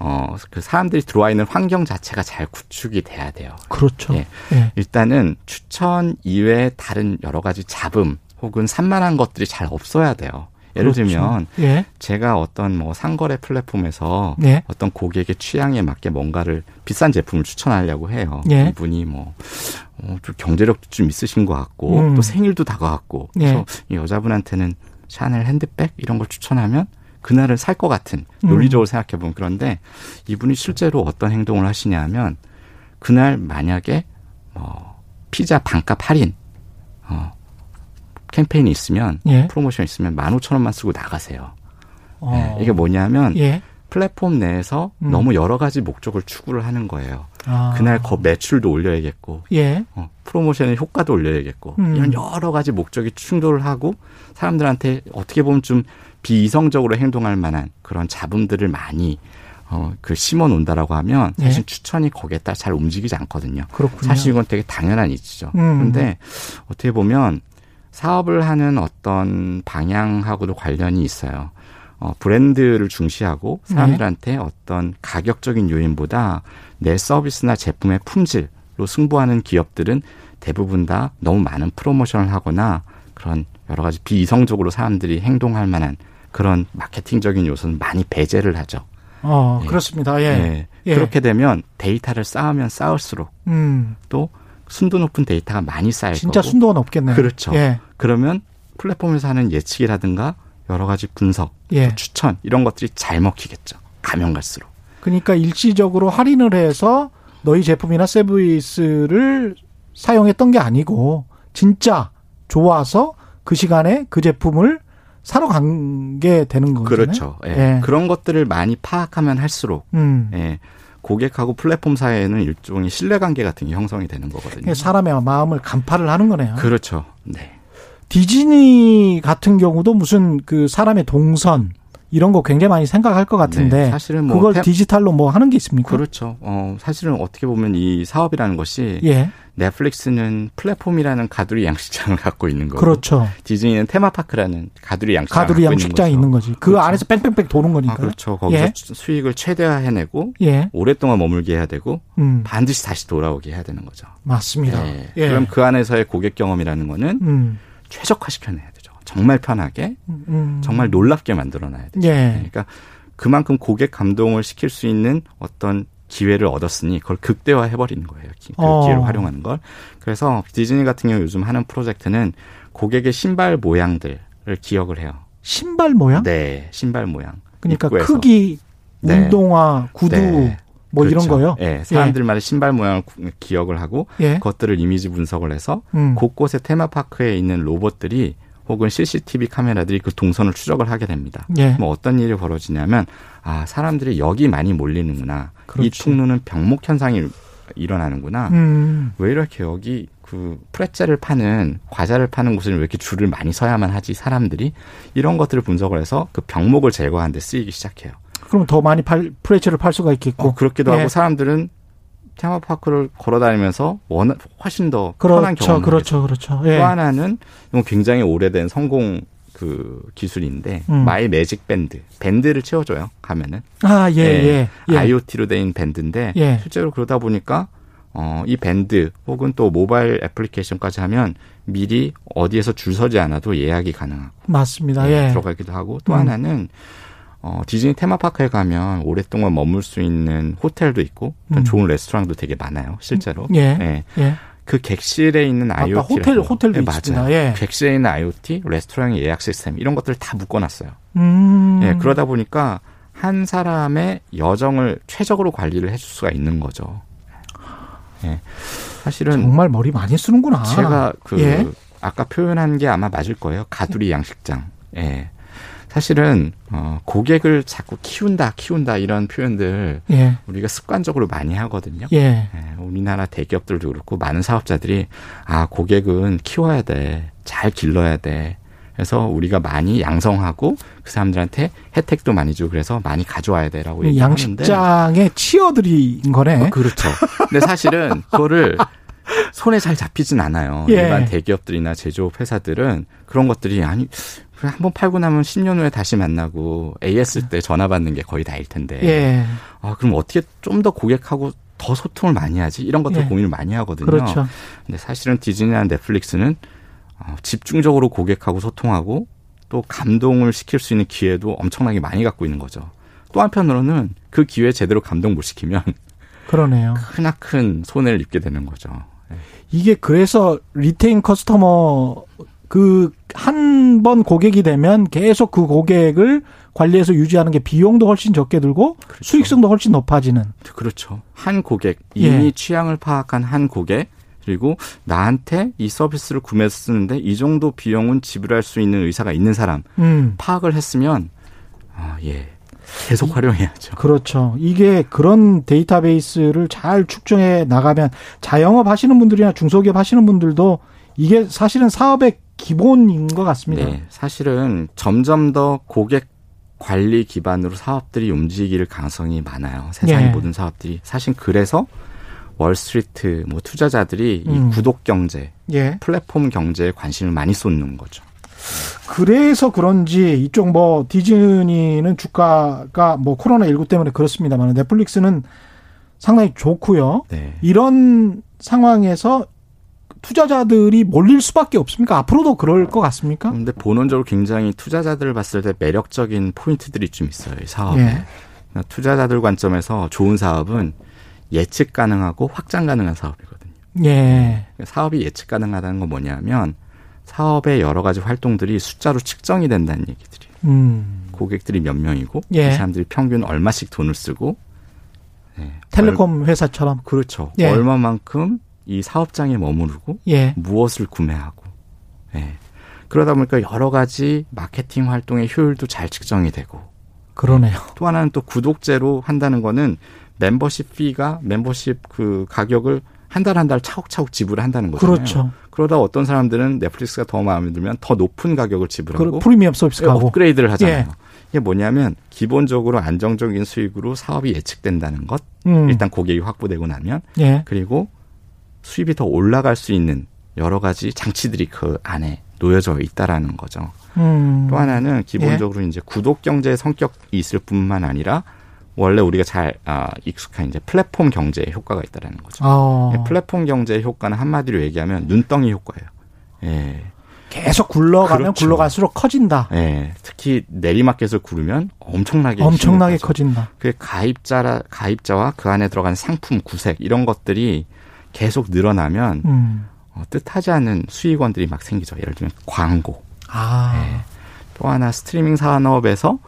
어, 그 사람들이 들어와 있는 환경 자체가 잘 구축이 돼야 돼요. 그렇죠. 예. 예. 일단은 추천 이외에 다른 여러 가지 잡음 혹은 산만한 것들이 잘 없어야 돼요. 예를 그렇죠. 들면 예. 제가 어떤 뭐 상거래 플랫폼에서 예. 어떤 고객의 취향에 맞게 뭔가를 비싼 제품을 추천하려고 해요. 예. 이분이 뭐 어, 좀 경제력도 좀 있으신 것 같고 음. 또 생일도 다가왔고 예. 그래서 이 여자분한테는 샤넬 핸드백 이런 걸 추천하면 그날은 살것 같은 음. 논리적으로 생각해 보면 그런데 이분이 실제로 어떤 행동을 하시냐면 그날 만약에 뭐 피자 반값 할인 어 캠페인이 있으면 예. 프로모션이 있으면 만 오천 원만 쓰고 나가세요. 어. 네, 이게 뭐냐면 예. 플랫폼 내에서 음. 너무 여러 가지 목적을 추구를 하는 거예요. 아. 그날 거 매출도 올려야겠고, 예. 어, 프로모션의 효과도 올려야겠고, 음. 이런 여러 가지 목적이 충돌을 하고 사람들한테 어떻게 보면 좀 비이성적으로 행동할 만한 그런 잡음들을 많이 어, 그 심어 놓는다라고 하면 예. 사실 추천이 거기에 따라 잘 움직이지 않거든요. 그렇군요. 사실 이건 되게 당연한 이치죠. 음. 그런데 어떻게 보면 사업을 하는 어떤 방향하고도 관련이 있어요. 어, 브랜드를 중시하고 네. 사람들한테 어떤 가격적인 요인보다 내 서비스나 제품의 품질로 승부하는 기업들은 대부분 다 너무 많은 프로모션을 하거나 그런 여러 가지 비이성적으로 사람들이 행동할 만한 그런 마케팅적인 요소는 많이 배제를 하죠. 어, 예. 그렇습니다. 예. 예. 예. 그렇게 되면 데이터를 쌓으면 쌓을수록 음. 또 순도 높은 데이터가 많이 쌓일 진짜 거고 순도가 높겠네요. 그렇죠. 예. 그러면 플랫폼에서 하는 예측이라든가 여러 가지 분석, 예. 또 추천 이런 것들이 잘 먹히겠죠. 가면 갈수록. 그러니까 일시적으로 할인을 해서 너희 제품이나 서비스를 사용했던 게 아니고 진짜 좋아서 그 시간에 그 제품을 사러 간 게 되는 거잖아요. 그렇죠. 예. 예. 그런 것들을 많이 파악하면 할수록 음. 예. 고객하고 플랫폼 사이에는 일종의 신뢰관계 같은 게 형성이 되는 거거든요. 이게 사람의 마음을 간파를 하는 거네요. 그렇죠. 네. 디즈니 같은 경우도 무슨 그 사람의 동선 이런 거 굉장히 많이 생각할 것 같은데 네, 사실은 뭐 그걸 태- 디지털로 뭐 하는 게 있습니까? 그렇죠. 어, 사실은 어떻게 보면 이 사업이라는 것이 예, 넷플릭스는 플랫폼이라는 가두리 양식장을 갖고 있는 거고 그렇죠. 디즈니는 테마파크라는 가두리 양식장을 가두리 양식장이 있는. 거지. 그 그렇죠. 안에서 뺑뺑뺑 도는 거니까. 아, 그렇죠. 거기서 예. 수익을 최대화해내고 예, 오랫동안 머물게 해야 되고 음, 반드시 다시 돌아오게 해야 되는 거죠. 맞습니다. 예. 예. 그럼 그 안에서의 고객 경험이라는 거는 음, 최적화시켜내야. 정말 편하게, 음, 정말 놀랍게 만들어놔야 되죠. 예, 그러니까 그만큼 고객 감동을 시킬 수 있는 어떤 기회를 얻었으니 그걸 극대화 해버리는 거예요. 기- 그 어. 기회를 활용하는 걸. 그래서 디즈니 같은 경우 요즘 하는 프로젝트는 고객의 신발 모양들을 기억을 해요. 신발 모양? 네, 신발 모양. 그러니까 입구에서. 크기, 네. 운동화, 구두 네. 뭐 이런 그렇죠. 거요. 예, 사람들마다 신발 모양을 구- 기억을 하고 예, 그것들을 이미지 분석을 해서 음, 곳곳에 테마파크에 있는 로봇들이 혹은 CCTV 카메라들이 그 동선을 추적을 하게 됩니다. 예, 뭐 어떤 일이 벌어지냐면 아 사람들이 여기 많이 몰리는구나. 이 그렇지. 통로는 병목 현상이 일어나는구나. 음, 왜 이렇게 여기 그 프레첼을 파는 과자를 파는 곳은 왜 이렇게 줄을 많이 서야만 하지 사람들이 이런 것들을 분석을 해서 그 병목을 제거하는 데 쓰이기 시작해요. 그럼 더 많이 팔, 프레츠를 팔 수가 있겠고. 어, 그렇기도 예. 하고 사람들은 테마파크를 걸어다니면서 워낙 훨씬 더 편한 그렇죠, 경험을 그렇죠, 그렇죠. 또 예, 하나는 이건 굉장히 오래된 성공 그 기술인데 음. My Magic Band 밴드를 채워줘요 가면은 아, 예, 예, 예, 예. IoT로 된 밴드인데 예. 실제로 그러다 보니까 어, 이 밴드 혹은 또 모바일 애플리케이션까지 하면 미리 어디에서 줄 서지 않아도 예약이 가능하고 맞습니다. 예, 예. 들어가기도 하고 또 음. 하나는 어, 디즈니 테마파크에 가면 오랫동안 머물 수 있는 호텔도 있고 좀 음. 좋은 레스토랑도 되게 많아요 실제로 예. 예. 예. 그 객실에 있는 아까 IoT 호텔, 호텔도 맞아요. 있습니다. 예. 객실에 있는 IoT, 레스토랑의 예약 시스템 이런 것들을 다 묶어놨어요. 음. 예, 그러다 보니까 한 사람의 여정을 최적으로 관리를 해줄 수가 있는 거죠. 예, 사실은 정말 머리 많이 쓰는구나. 제가 그 예. 아까 표현한 게 아마 맞을 거예요. 가두리 양식장. 예. 사실은 어, 고객을 자꾸 키운다, 키운다 이런 표현들 예. 우리가 습관적으로 많이 하거든요. 예. 예, 우리나라 대기업들도 그렇고 많은 사업자들이 아 고객은 키워야 돼, 잘 길러야 돼. 그래서 우리가 많이 양성하고 그 사람들한테 혜택도 많이 주고 그래서 많이 가져와야 돼라고 얘기하는데 양식장의 치어들인 거네. 어, 그렇죠. 근데 사실은 그거를 손에 잘 잡히진 않아요. 예. 일반 대기업들이나 제조업 회사들은 그런 것들이 아니 그래 한번 팔고 나면 10년 후에 다시 만나고 AS 때 전화 받는 게 거의 다일 텐데. 예. 아, 그럼 어떻게 좀 더 고객하고 더 소통을 많이 하지? 이런 것들 예. 고민을 많이 하거든요. 그렇죠. 근데 사실은 디즈니나 넷플릭스는 어, 집중적으로 고객하고 소통하고 또 감동을 시킬 수 있는 기회도 엄청나게 많이 갖고 있는 거죠. 또 한편으로는 그 기회에 제대로 감동 못 시키면 [laughs] 그러네요. 크나큰 손해를 입게 되는 거죠. 이게 그래서 retain customer 그 한 번 고객이 되면 계속 그 고객을 관리해서 유지하는 게 비용도 훨씬 적게 들고 그렇죠. 수익성도 훨씬 높아지는. 그렇죠. 한 고객, 이미 예. 취향을 파악한 한 고객, 그리고 나한테 이 서비스를 구매해서 쓰는데 이 정도 비용은 지불할 수 있는 의사가 있는 사람, 음. 파악을 했으면, 아, 예. 계속 활용해야죠. 그렇죠. 이게 그런 데이터베이스를 잘 축적해 나가면 자영업 하시는 분들이나 중소기업 하시는 분들도 이게 사실은 사업의 기본인 것 같습니다. 네. 사실은 점점 더 고객 관리 기반으로 사업들이 움직일 가능성이 많아요. 세상의 예. 모든 사업들이. 사실 그래서 월스트리트 뭐 투자자들이 음. 이 구독 경제, 예. 플랫폼 경제에 관심을 많이 쏟는 거죠. 그래서 그런지 이쪽 뭐 디즈니는 주가가 뭐 코로나 19 때문에 그렇습니다만 넷플릭스는 상당히 좋고요. 네. 이런 상황에서 투자자들이 몰릴 수밖에 없습니까? 앞으로도 그럴 것 같습니까? 근데 본원적으로 굉장히 투자자들을 봤을 때 매력적인 포인트들이 좀 있어요. 이 사업에. 예. 그러니까 투자자들 관점에서 좋은 사업은 예측 가능하고 확장 가능한 사업이거든요. 예. 그러니까 사업이 예측 가능하다는 건 뭐냐면 사업의 여러 가지 활동들이 숫자로 측정이 된다는 얘기들이에요. 음. 고객들이 몇 명이고 예. 이 사람들이 평균 얼마씩 돈을 쓰고 네. 텔레콤 회사처럼. 얼- 그렇죠. 예. 얼마만큼 이 사업장에 머무르고 예. 무엇을 구매하고 예. 그러다 보니까 여러 가지 마케팅 활동의 효율도 잘 측정이 되고 그러네요. 또 하나는 또 구독제로 한다는 거는 멤버십 피가 멤버십 그 가격을 한 달 한달 차곡차곡 지불한다는 거잖아요. 그렇죠. 그러다 어떤 사람들은 넷플릭스가 더 마음에 들면 더 높은 가격을 그 지불하고 프리미엄 서비스 가고. 업그레이드를 하잖아요. 예. 이게 뭐냐면 기본적으로 안정적인 수익으로 사업이 예측된다는 것. 음. 일단 고객이 확보되고 나면 예. 그리고 수입이 더 올라갈 수 있는 여러 가지 장치들이 그 안에 놓여져 있다라는 거죠. 음. 또 하나는 기본적으로 이제 구독 경제의 성격이 있을 뿐만 아니라 원래 우리가 잘 아, 익숙한 이제 플랫폼 경제의 효과가 있다라는 거죠. 어. 예, 플랫폼 경제의 효과는 한마디로 얘기하면 눈덩이 효과예요. 예. 계속 굴러가면 그렇죠. 굴러갈수록 커진다. 예. 특히 내리막길을 구르면 엄청나게 엄청나게. 커진다. 그 가입자라 가입자와 그 안에 들어가는 상품 구색 이런 것들이 계속 늘어나면 음. 어, 뜻하지 않은 수익원들이 막 생기죠. 예를 들면 광고. 아. 또 하나 스트리밍 산업에서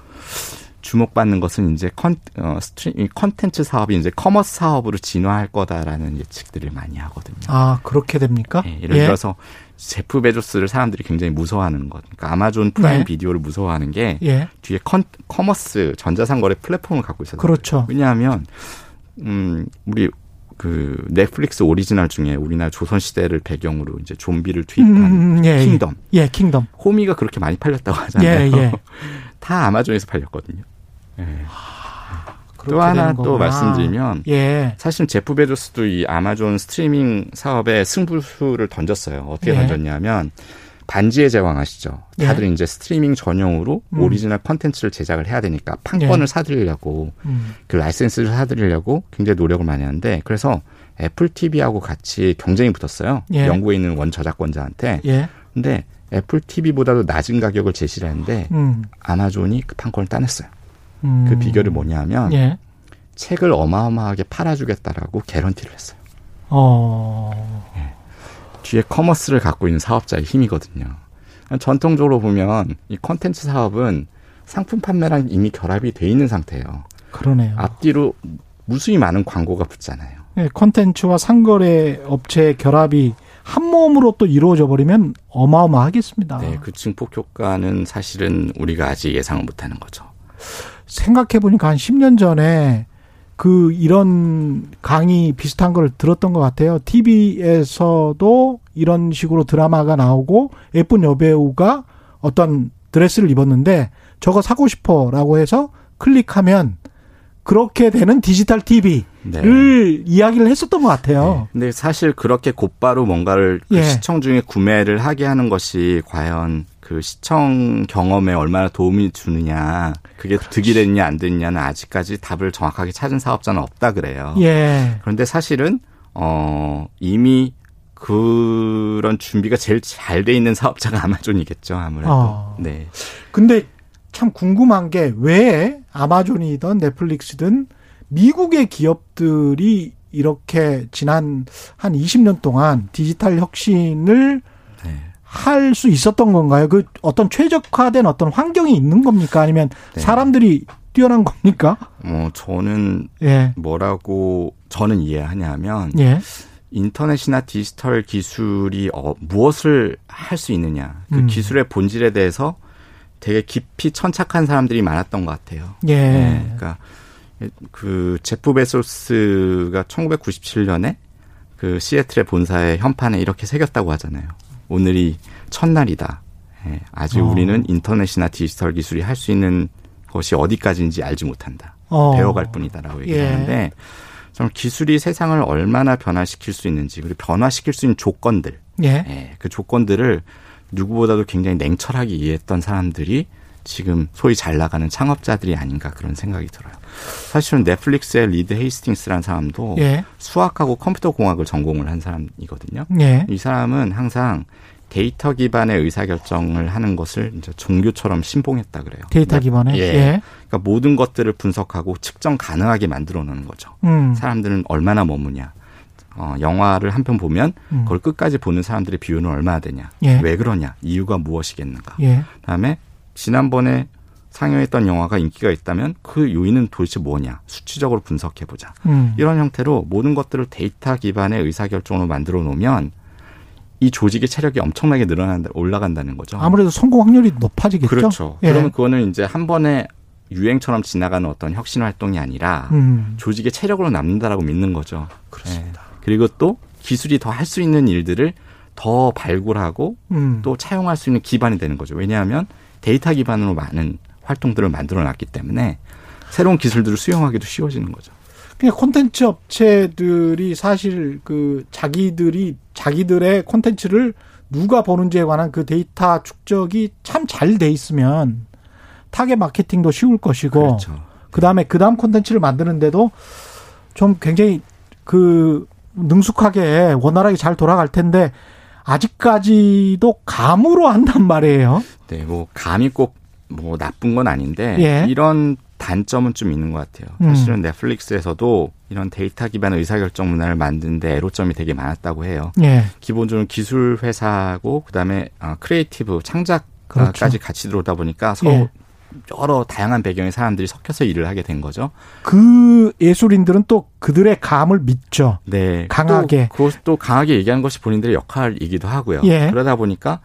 주목받는 것은 이제 컨, 어, 스트리, 컨텐츠 사업이 이제 commerce 사업으로 진화할 거다라는 예측들을 많이 하거든요. 아, 그렇게 됩니까? 예, 예를 들어서 제프 베조스를 사람들이 굉장히 무서워하는 것. 그러니까 아마존 프라임 네. 비디오를 무서워하는 게 예. 뒤에 컨, commerce 전자상거래 플랫폼을 갖고 있어요. 그렇죠. 왜냐하면 음 우리 그 넷플릭스 오리지널 중에 우리나라 조선 시대를 배경으로 이제 좀비를 투입한 음, 예, 킹덤. 예. 예, 킹덤. 호미가 그렇게 많이 팔렸다고 하잖아요. 예, 예. [laughs] 다 아마존에서 팔렸거든요. 예. 또 그렇게 하나 또. 말씀드리면 예. 사실 제프 베조스도 이 아마존 스트리밍 사업에 승부수를 던졌어요. 어떻게 예. 던졌냐면 반지의 제왕 아시죠? 예. 다들 이제 스트리밍 전용으로 음. 오리지널 컨텐츠를 제작을 해야 되니까 판권을 예. 사들이려고 음. 그 라이센스를 사들이려고 굉장히 노력을 많이 하는데 그래서 애플 TV하고 같이 경쟁이 붙었어요. 예. 영국에 있는 원 저작권자한테. 예. 근데 애플 TV보다도 낮은 가격을 제시를 했는데 음. 아마존이 그 판권을 따냈어요. 음. 그 비결이 뭐냐면 예. 책을 어마어마하게 팔아주겠다라고 개런티를 했어요. 어. 뒤에 commerce를 갖고 있는 사업자의 힘이거든요. 전통적으로 보면 이 컨텐츠 사업은 상품 판매랑 이미 결합이 돼 있는 상태예요. 그러네요. 앞뒤로 무수히 많은 광고가 붙잖아요. 예, 콘텐츠와 상거래 업체의 결합이 한 몸으로 또 이루어져 버리면 어마어마하겠습니다. 네, 그 증폭 효과는 사실은 우리가 아직 예상을 못하는 거죠. 생각해 보니까 한 10년 전에 그 이런 강의 비슷한 걸 들었던 것 같아요. TV에서도 이런 식으로 드라마가 나오고 예쁜 여배우가 어떤 드레스를 입었는데 저거 사고 싶어라고 해서 클릭하면 그렇게 되는 디지털 TV를 네. 이야기를 했었던 것 같아요. 네. 근데 사실 그렇게 곧바로 뭔가를 그 예. 시청 중에 구매를 하게 하는 것이 과연 그 시청 경험에 얼마나 도움이 주느냐, 그게 득이 됐냐 안 됐냐는 아직까지 답을 정확하게 찾은 사업자는 없다 그래요. 예. 그런데 사실은 어 이미 그런 준비가 제일 잘 돼 있는 사업자가 아마존이겠죠, 아무래도. 어. 네. 근데 참 궁금한 게 왜 아마존이든 넷플릭스든 미국의 기업들이 이렇게 지난 한 20년 동안 디지털 혁신을 네. 할 수 있었던 건가요? 그 어떤 최적화된 어떤 환경이 있는 겁니까? 아니면 네. 사람들이 뛰어난 겁니까? 뭐 저는 예. 뭐라고 저는 이해하냐면 예. 인터넷이나 디지털 기술이 어, 무엇을 할 수 있느냐 그 음. 기술의 본질에 대해서 되게 깊이 천착한 사람들이 많았던 것 같아요. 예. 네, 그러니까 그 제프 베소스가 1997년에 그 시애틀의 본사의 현판에 이렇게 새겼다고 하잖아요. 오늘이 첫날이다. 예, 아직 어. 우리는 인터넷이나 디지털 기술이 할 수 있는 것이 어디까지인지 알지 못한다. 어. 배워갈 뿐이다라고 예. 얘기하는데 좀 기술이 세상을 얼마나 변화시킬 수 있는지 그리고 변화시킬 수 있는 조건들, 예. 예, 그 조건들을 누구보다도 굉장히 냉철하게 이해했던 사람들이 지금 소위 잘 나가는 창업자들이 아닌가 그런 생각이 들어요. 사실은 넷플릭스의 리드 헤이스팅스라는 사람도 예. 수학하고 컴퓨터 공학을 전공을 한 사람이거든요. 예. 이 사람은 항상 데이터 기반의 의사결정을 하는 것을 이제 종교처럼 신봉했다 그래요. 데이터 기반에. 예. 예. 그러니까 모든 것들을 분석하고 측정 가능하게 만들어 놓는 거죠. 음. 사람들은 얼마나 머무냐. 어, 영화를 한 편 보면 음. 그걸 끝까지 보는 사람들의 비율은 얼마나 되냐. 예. 왜 그러냐. 이유가 무엇이겠는가. 예. 그다음에 지난번에 상영했던 영화가 인기가 있다면 그 요인은 도대체 뭐냐. 수치적으로 분석해 보자. 음. 이런 형태로 모든 것들을 데이터 기반의 의사결정으로 만들어 놓으면 이 조직의 체력이 엄청나게 늘어난다, 올라간다는 거죠. 아무래도 성공 확률이 높아지겠죠. 그렇죠. 예. 그러면 그거는 이제 한 번에 유행처럼 지나가는 어떤 혁신 활동이 아니라 음. 조직의 체력으로 남는다라고 믿는 거죠. 그렇습니다. 그리고 또 기술이 더 할 수 있는 일들을 더 발굴하고 음. 또 차용할 수 있는 기반이 되는 거죠. 왜냐하면 데이터 기반으로 많은 활동들을 만들어 놨기 때문에 새로운 기술들을 수용하기도 쉬워지는 거죠. 그냥 콘텐츠 업체들이 사실 그 자기들이 자기들의 콘텐츠를 누가 보는지에 관한 그 데이터 축적이 참 잘 돼 있으면 타겟 마케팅도 쉬울 것이고 그렇죠. 그다음에 그다음 콘텐츠를 만드는데도 좀 굉장히 그 능숙하게 원활하게 잘 돌아갈 텐데 아직까지도 감으로 한단 말이에요. 네, 뭐 감이 꼭 뭐 나쁜 건 아닌데 예. 이런 단점은 좀 있는 것 같아요. 음. 사실은 넷플릭스에서도 이런 데이터 기반 의사결정 문화를 만드는데 애로점이 되게 많았다고 해요. 예. 기본적으로 기술 회사고 그다음에 어, creative 창작까지 그렇죠. 같이 들어오다 보니까 서로 예. 여러 다양한 배경의 사람들이 섞여서 일을 하게 된 거죠. 그 예술인들은 또 그들의 감을 믿죠. 네. 강하게. 또 그것도 강하게 얘기하는 것이 본인들의 역할이기도 하고요. 예. 그러다 보니까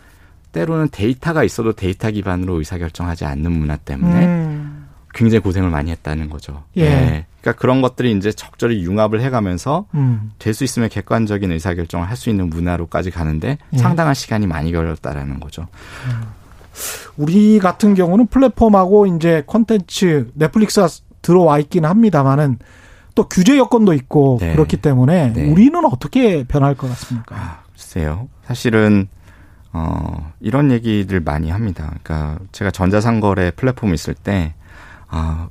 때로는 데이터가 있어도 데이터 기반으로 의사결정하지 않는 문화 때문에 음. 굉장히 고생을 많이 했다는 거죠. 예. 네. 그러니까 그런 것들이 이제 적절히 융합을 해가면서 음. 될수 있으면 객관적인 의사결정을 할 수 있는 문화로까지 가는데 예. 상당한 시간이 많이 걸렸다라는 거죠. 우리 같은 경우는 플랫폼하고 이제 콘텐츠 넷플릭스가 들어와 있긴 합니다만은 또 규제 여건도 있고 네. 그렇기 때문에 네. 우리는 어떻게 변할 것 같습니까? 아, 글쎄요. 사실은 어 이런 얘기들 많이 합니다. 그러니까 제가 전자상거래 플랫폼 있을 때 아,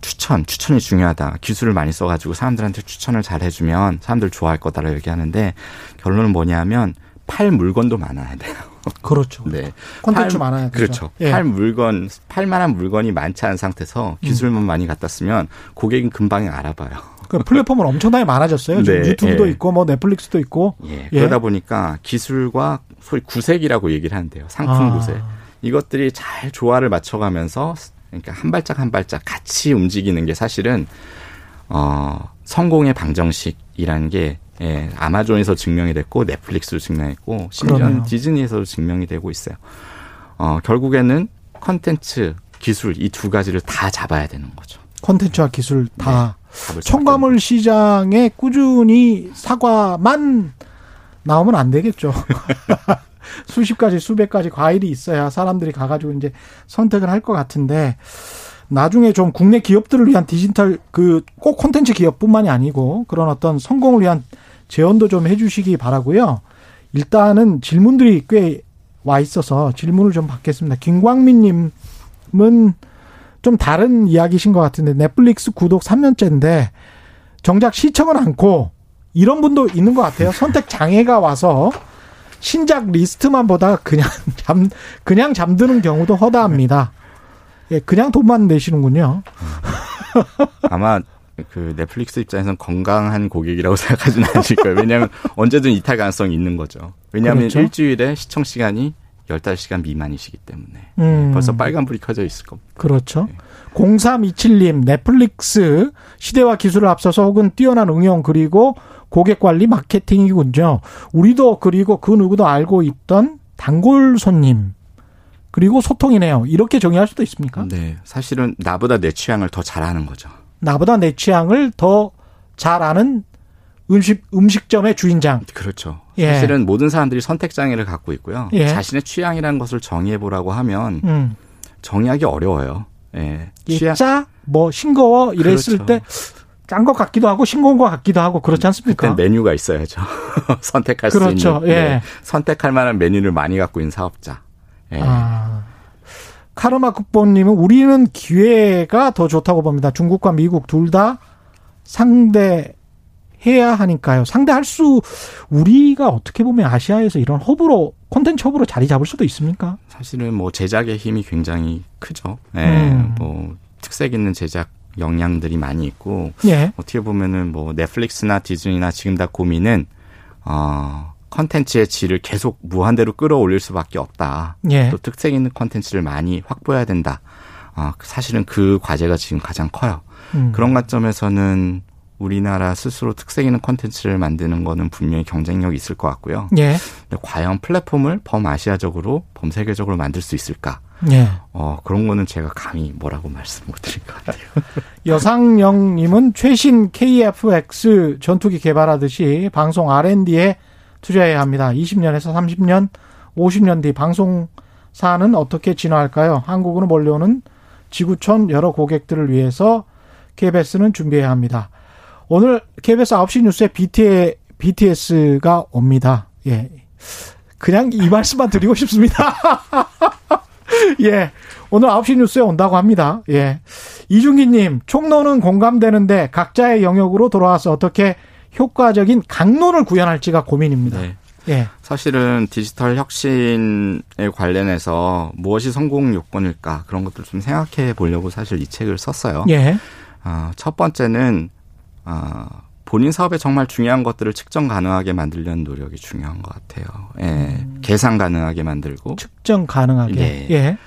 추천, 추천이 중요하다. 기술을 많이 써가지고 사람들한테 추천을 잘 해주면 사람들 좋아할 거다라고 얘기하는데 결론은 뭐냐면 팔 물건도 많아야 돼요. 그렇죠. 네. 콘텐츠 팔- 많아야 되죠. 그렇죠. 예. 팔 물건, 팔 만한 물건이 많지 않은 상태에서 기술만 많이 갖다 쓰면 고객은 금방 알아봐요. 그 플랫폼은 엄청나게 많아졌어요. 네, 유튜브도 예. 있고 뭐 넷플릭스도 있고. 예. 예. 그러다 보니까 기술과 소위 구색이라고 얘기를 하는데요. 상품 아. 구색. 이것들이 잘 조화를 맞춰가면서 그러니까 한 발짝 한 발짝 같이 움직이는 게 사실은 어 성공의 방정식이라는 게 예, 아마존에서 증명이 됐고 넷플릭스로 증명했고 심지어 그러네요. 는 디즈니에서도 증명이 되고 있어요. 어 결국에는 컨텐츠, 기술 이 두 가지를 다 잡아야 되는 거죠. 콘텐츠와 기술 다 수밖에 첨가물 시장에 꾸준히 사과만 나오면 안 되겠죠. [laughs] 수십 가지, 수백 가지 과일이 있어야 사람들이 가가지고 이제 선택을 할 것 같은데 나중에 좀 국내 기업들을 위한 디지털 그 꼭 콘텐츠 기업뿐만이 아니고 그런 어떤 성공을 위한 제언도 좀 해주시기 바라고요. 일단은 질문들이 꽤 와 있어서 질문을 좀 받겠습니다. 김광민님은 좀 다른 이야기신 것 같은데 넷플릭스 구독 3년째인데 정작 시청은 않고 이런 분도 있는 것 같아요. 선택 장애가 와서 신작 리스트만 보다가 그냥 [laughs] 잠 그냥 잠드는 경우도 허다합니다. 예, 그냥 돈만 내시는군요. 아마 그 넷플릭스 입장에서는 건강한 고객이라고 [laughs] 생각하지는 않으실 거예요. 왜냐하면 언제든 이탈 가능성이 있는 거죠. 왜냐하면 그렇죠. 일주일에 시청 시간이 15시간 미만이시기 때문에 음. 벌써 빨간불이 켜져 있을 겁니다. 그렇죠. 0327님, 넷플릭스 시대와 기술을 앞서서 혹은 뛰어난 응용 그리고 고객 관리 마케팅이군요. 우리도 그리고 그 누구도 알고 있던 단골 손님 그리고 소통이네요. 이렇게 정의할 수도 있습니까? 네. 사실은 나보다 내 취향을 더 잘아는 거죠. 나보다 내 취향을 더 잘 아는 음식 음식점의 주인장. 그렇죠. 예. 사실은 모든 사람들이 선택 장애를 갖고 있고요. 예. 자신의 취향이라는 것을 정의해 보라고 하면 음. 정의하기 어려워요. 예. 취향 짜, 뭐 싱거워 이랬을 그렇죠. 때 짠것 같기도 하고 싱거운 것 같기도 하고 그렇지 않습니까? 그때 메뉴가 있어야죠. [laughs] 선택할 그렇죠. 수 있는 예. 네. 선택할 만한 메뉴를 많이 갖고 있는 사업자. 예. 아. 카르마 국보님은 우리는 기회가 더 좋다고 봅니다. 중국과 미국 둘 다 상대 해야 하니까요. 상대할 수 우리가 어떻게 보면 아시아에서 이런 허브로 콘텐츠 허브로 자리 잡을 수도 있습니까? 사실은 뭐 제작의 힘이 굉장히 크죠. 예. 음. 뭐 특색 있는 제작 역량들이 많이 있고 예. 어떻게 보면은 뭐 넷플릭스나 디즈니나 지금 다 고민은 어 컨텐츠의 질을 계속 무한대로 끌어올릴 수밖에 없다. 예. 또 특색 있는 컨텐츠를 많이 확보해야 된다. 어, 사실은 그 과제가 지금 가장 커요. 음. 그런 관점에서는 우리나라 스스로 특색 있는 컨텐츠를 만드는 거는 분명히 경쟁력이 있을 것 같고요. 예. 근데 과연 플랫폼을 범아시아적으로, 범세계적으로 만들 수 있을까? 예. 어, 그런 거는 제가 감히 뭐라고 말씀 못 드릴 것 같아요. [laughs] 여상영님은 최신 KFX 전투기 개발하듯이 방송 R&D에 투자해야 합니다. 20년에서 30년, 50년 뒤 방송사는 어떻게 진화할까요? 한국으로 몰려오는 지구촌 여러 고객들을 위해서 KBS는 준비해야 합니다. 오늘 KBS 9시 뉴스에 BT, BTS가 옵니다. 예. 그냥 이 말씀만 드리고 싶습니다. [laughs] 예. 오늘 9시 뉴스에 온다고 합니다. 예. 이준기님, 총론은 공감되는데 각자의 영역으로 돌아와서 어떻게 효과적인 강론을 구현할지가 고민입니다. 네. 예. 사실은 디지털 혁신에 관련해서 무엇이 성공 요건일까 그런 것들 좀 생각해 보려고 사실 이 책을 썼어요. 예. 어, 첫 번째는 어, 본인 사업에 정말 중요한 것들을 측정 가능하게 만들려는 노력이 중요한 것 같아요. 예, 계산 가능하게 만들고 측정 가능하게. 네. 예.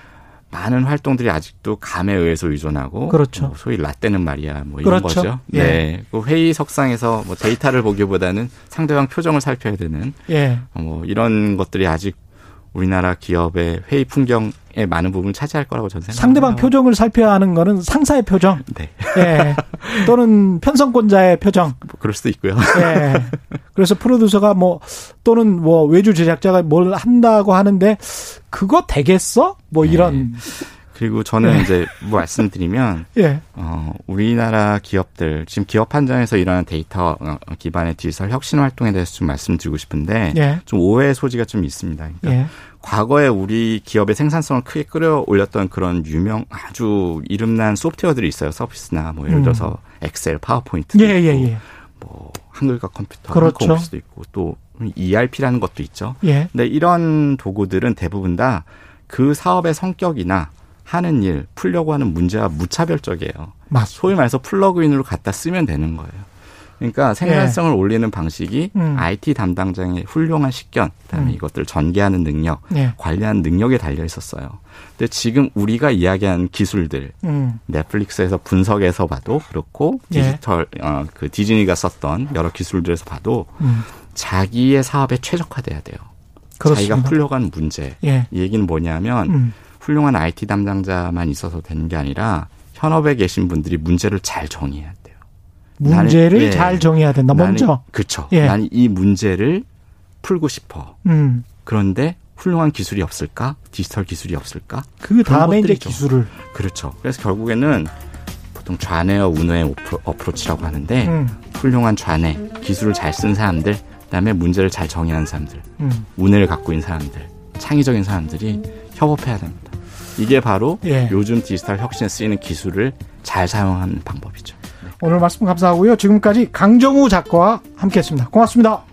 많은 활동들이 아직도 감에 의해서 의존하고 그렇죠. 뭐 소위 라떼는 말이야 뭐 이런 그렇죠. 거죠. 예. 네, 그 회의석상에서 뭐 데이터를 보기보다는 상대방 표정을 살펴야 되는 예. 어, 뭐 이런 것들이 아직 우리나라 기업의 회의 풍경의 많은 부분을 차지할 거라고 저는 생각합니다. 상대방 표정을 살펴야 하는 거는 상사의 표정. 네, 예. 또는 편성권자의 표정. 뭐 그럴 수도 있고요. 예. 그래서 프로듀서가 뭐 또는 뭐 외주 제작자가 뭘 한다고 하는데 그거 되겠어? 뭐 네. 이런 그리고 저는 네. 이제 뭐 말씀드리면 [laughs] 예. 어, 우리나라 기업들 지금 기업 한정에서 일어나는 데이터 어, 기반의 디지털 혁신 활동에 대해서 좀 말씀드리고 싶은데 예. 좀 오해의 소지가 좀 있습니다. 그러니까 예. 과거에 우리 기업의 생산성을 크게 끌어올렸던 그런 유명 아주 이름난 소프트웨어들이 있어요. 서비스나 뭐 예를 음. 들어서 엑셀, 파워포인트도 예, 예, 예. 뭐 한글과 컴퓨터, 그렇죠. 오피스도 있고 또 ERP라는 것도 있죠. 예. 근데 이런 도구들은 대부분 다 그 사업의 성격이나 하는 일, 풀려고 하는 문제와 무차별적이에요. 맞. 소위 말해서 플러그인으로 갖다 쓰면 되는 거예요. 그러니까 생산성을 올리는 방식이 예. 음. IT 담당자의 훌륭한 식견, 그다음에 음. 이것들을 전개하는 능력, 예. 관리하는 능력에 달려 있었어요. 근데 지금 우리가 이야기한 기술들, 음. 넷플릭스에서 분석해서 봐도 그렇고 예. 디지털 어, 그 디즈니가 썼던 여러 기술들에서 봐도 음. 자기의 사업에 최적화돼야 돼요. 그렇습니다. 자기가 풀려가는 문제. 예. 이 얘기는 뭐냐면 음. 훌륭한 IT 담당자만 있어서 되는 게 아니라 현업에 계신 분들이 문제를 잘 정의해야 돼요. 문제를 나는- 예. 잘 정해야 된다. 먼저. 그렇죠. 예. 나는 이 문제를 풀고 싶어. 음. 그런데 훌륭한 기술이 없을까? 디지털 기술이 없을까? 그 다음에 이제. 기술을. 그렇죠. 그래서 결국에는 보통 좌뇌와 우뇌의 오프로, 어프로치라고 하는데 음. 훌륭한 좌뇌, 기술을 잘 쓴 사람들, 그다음에 문제를 잘 정의하는 사람들, 음. 우뇌를 갖고 있는 사람들, 창의적인 사람들이 협업해야 됩니다. 이게 바로 예. 요즘 디지털 혁신에 쓰이는 기술을 잘 사용하는 방법이죠. 네. 오늘 말씀 감사하고요. 지금까지 강정우 작가와 함께했습니다. 고맙습니다.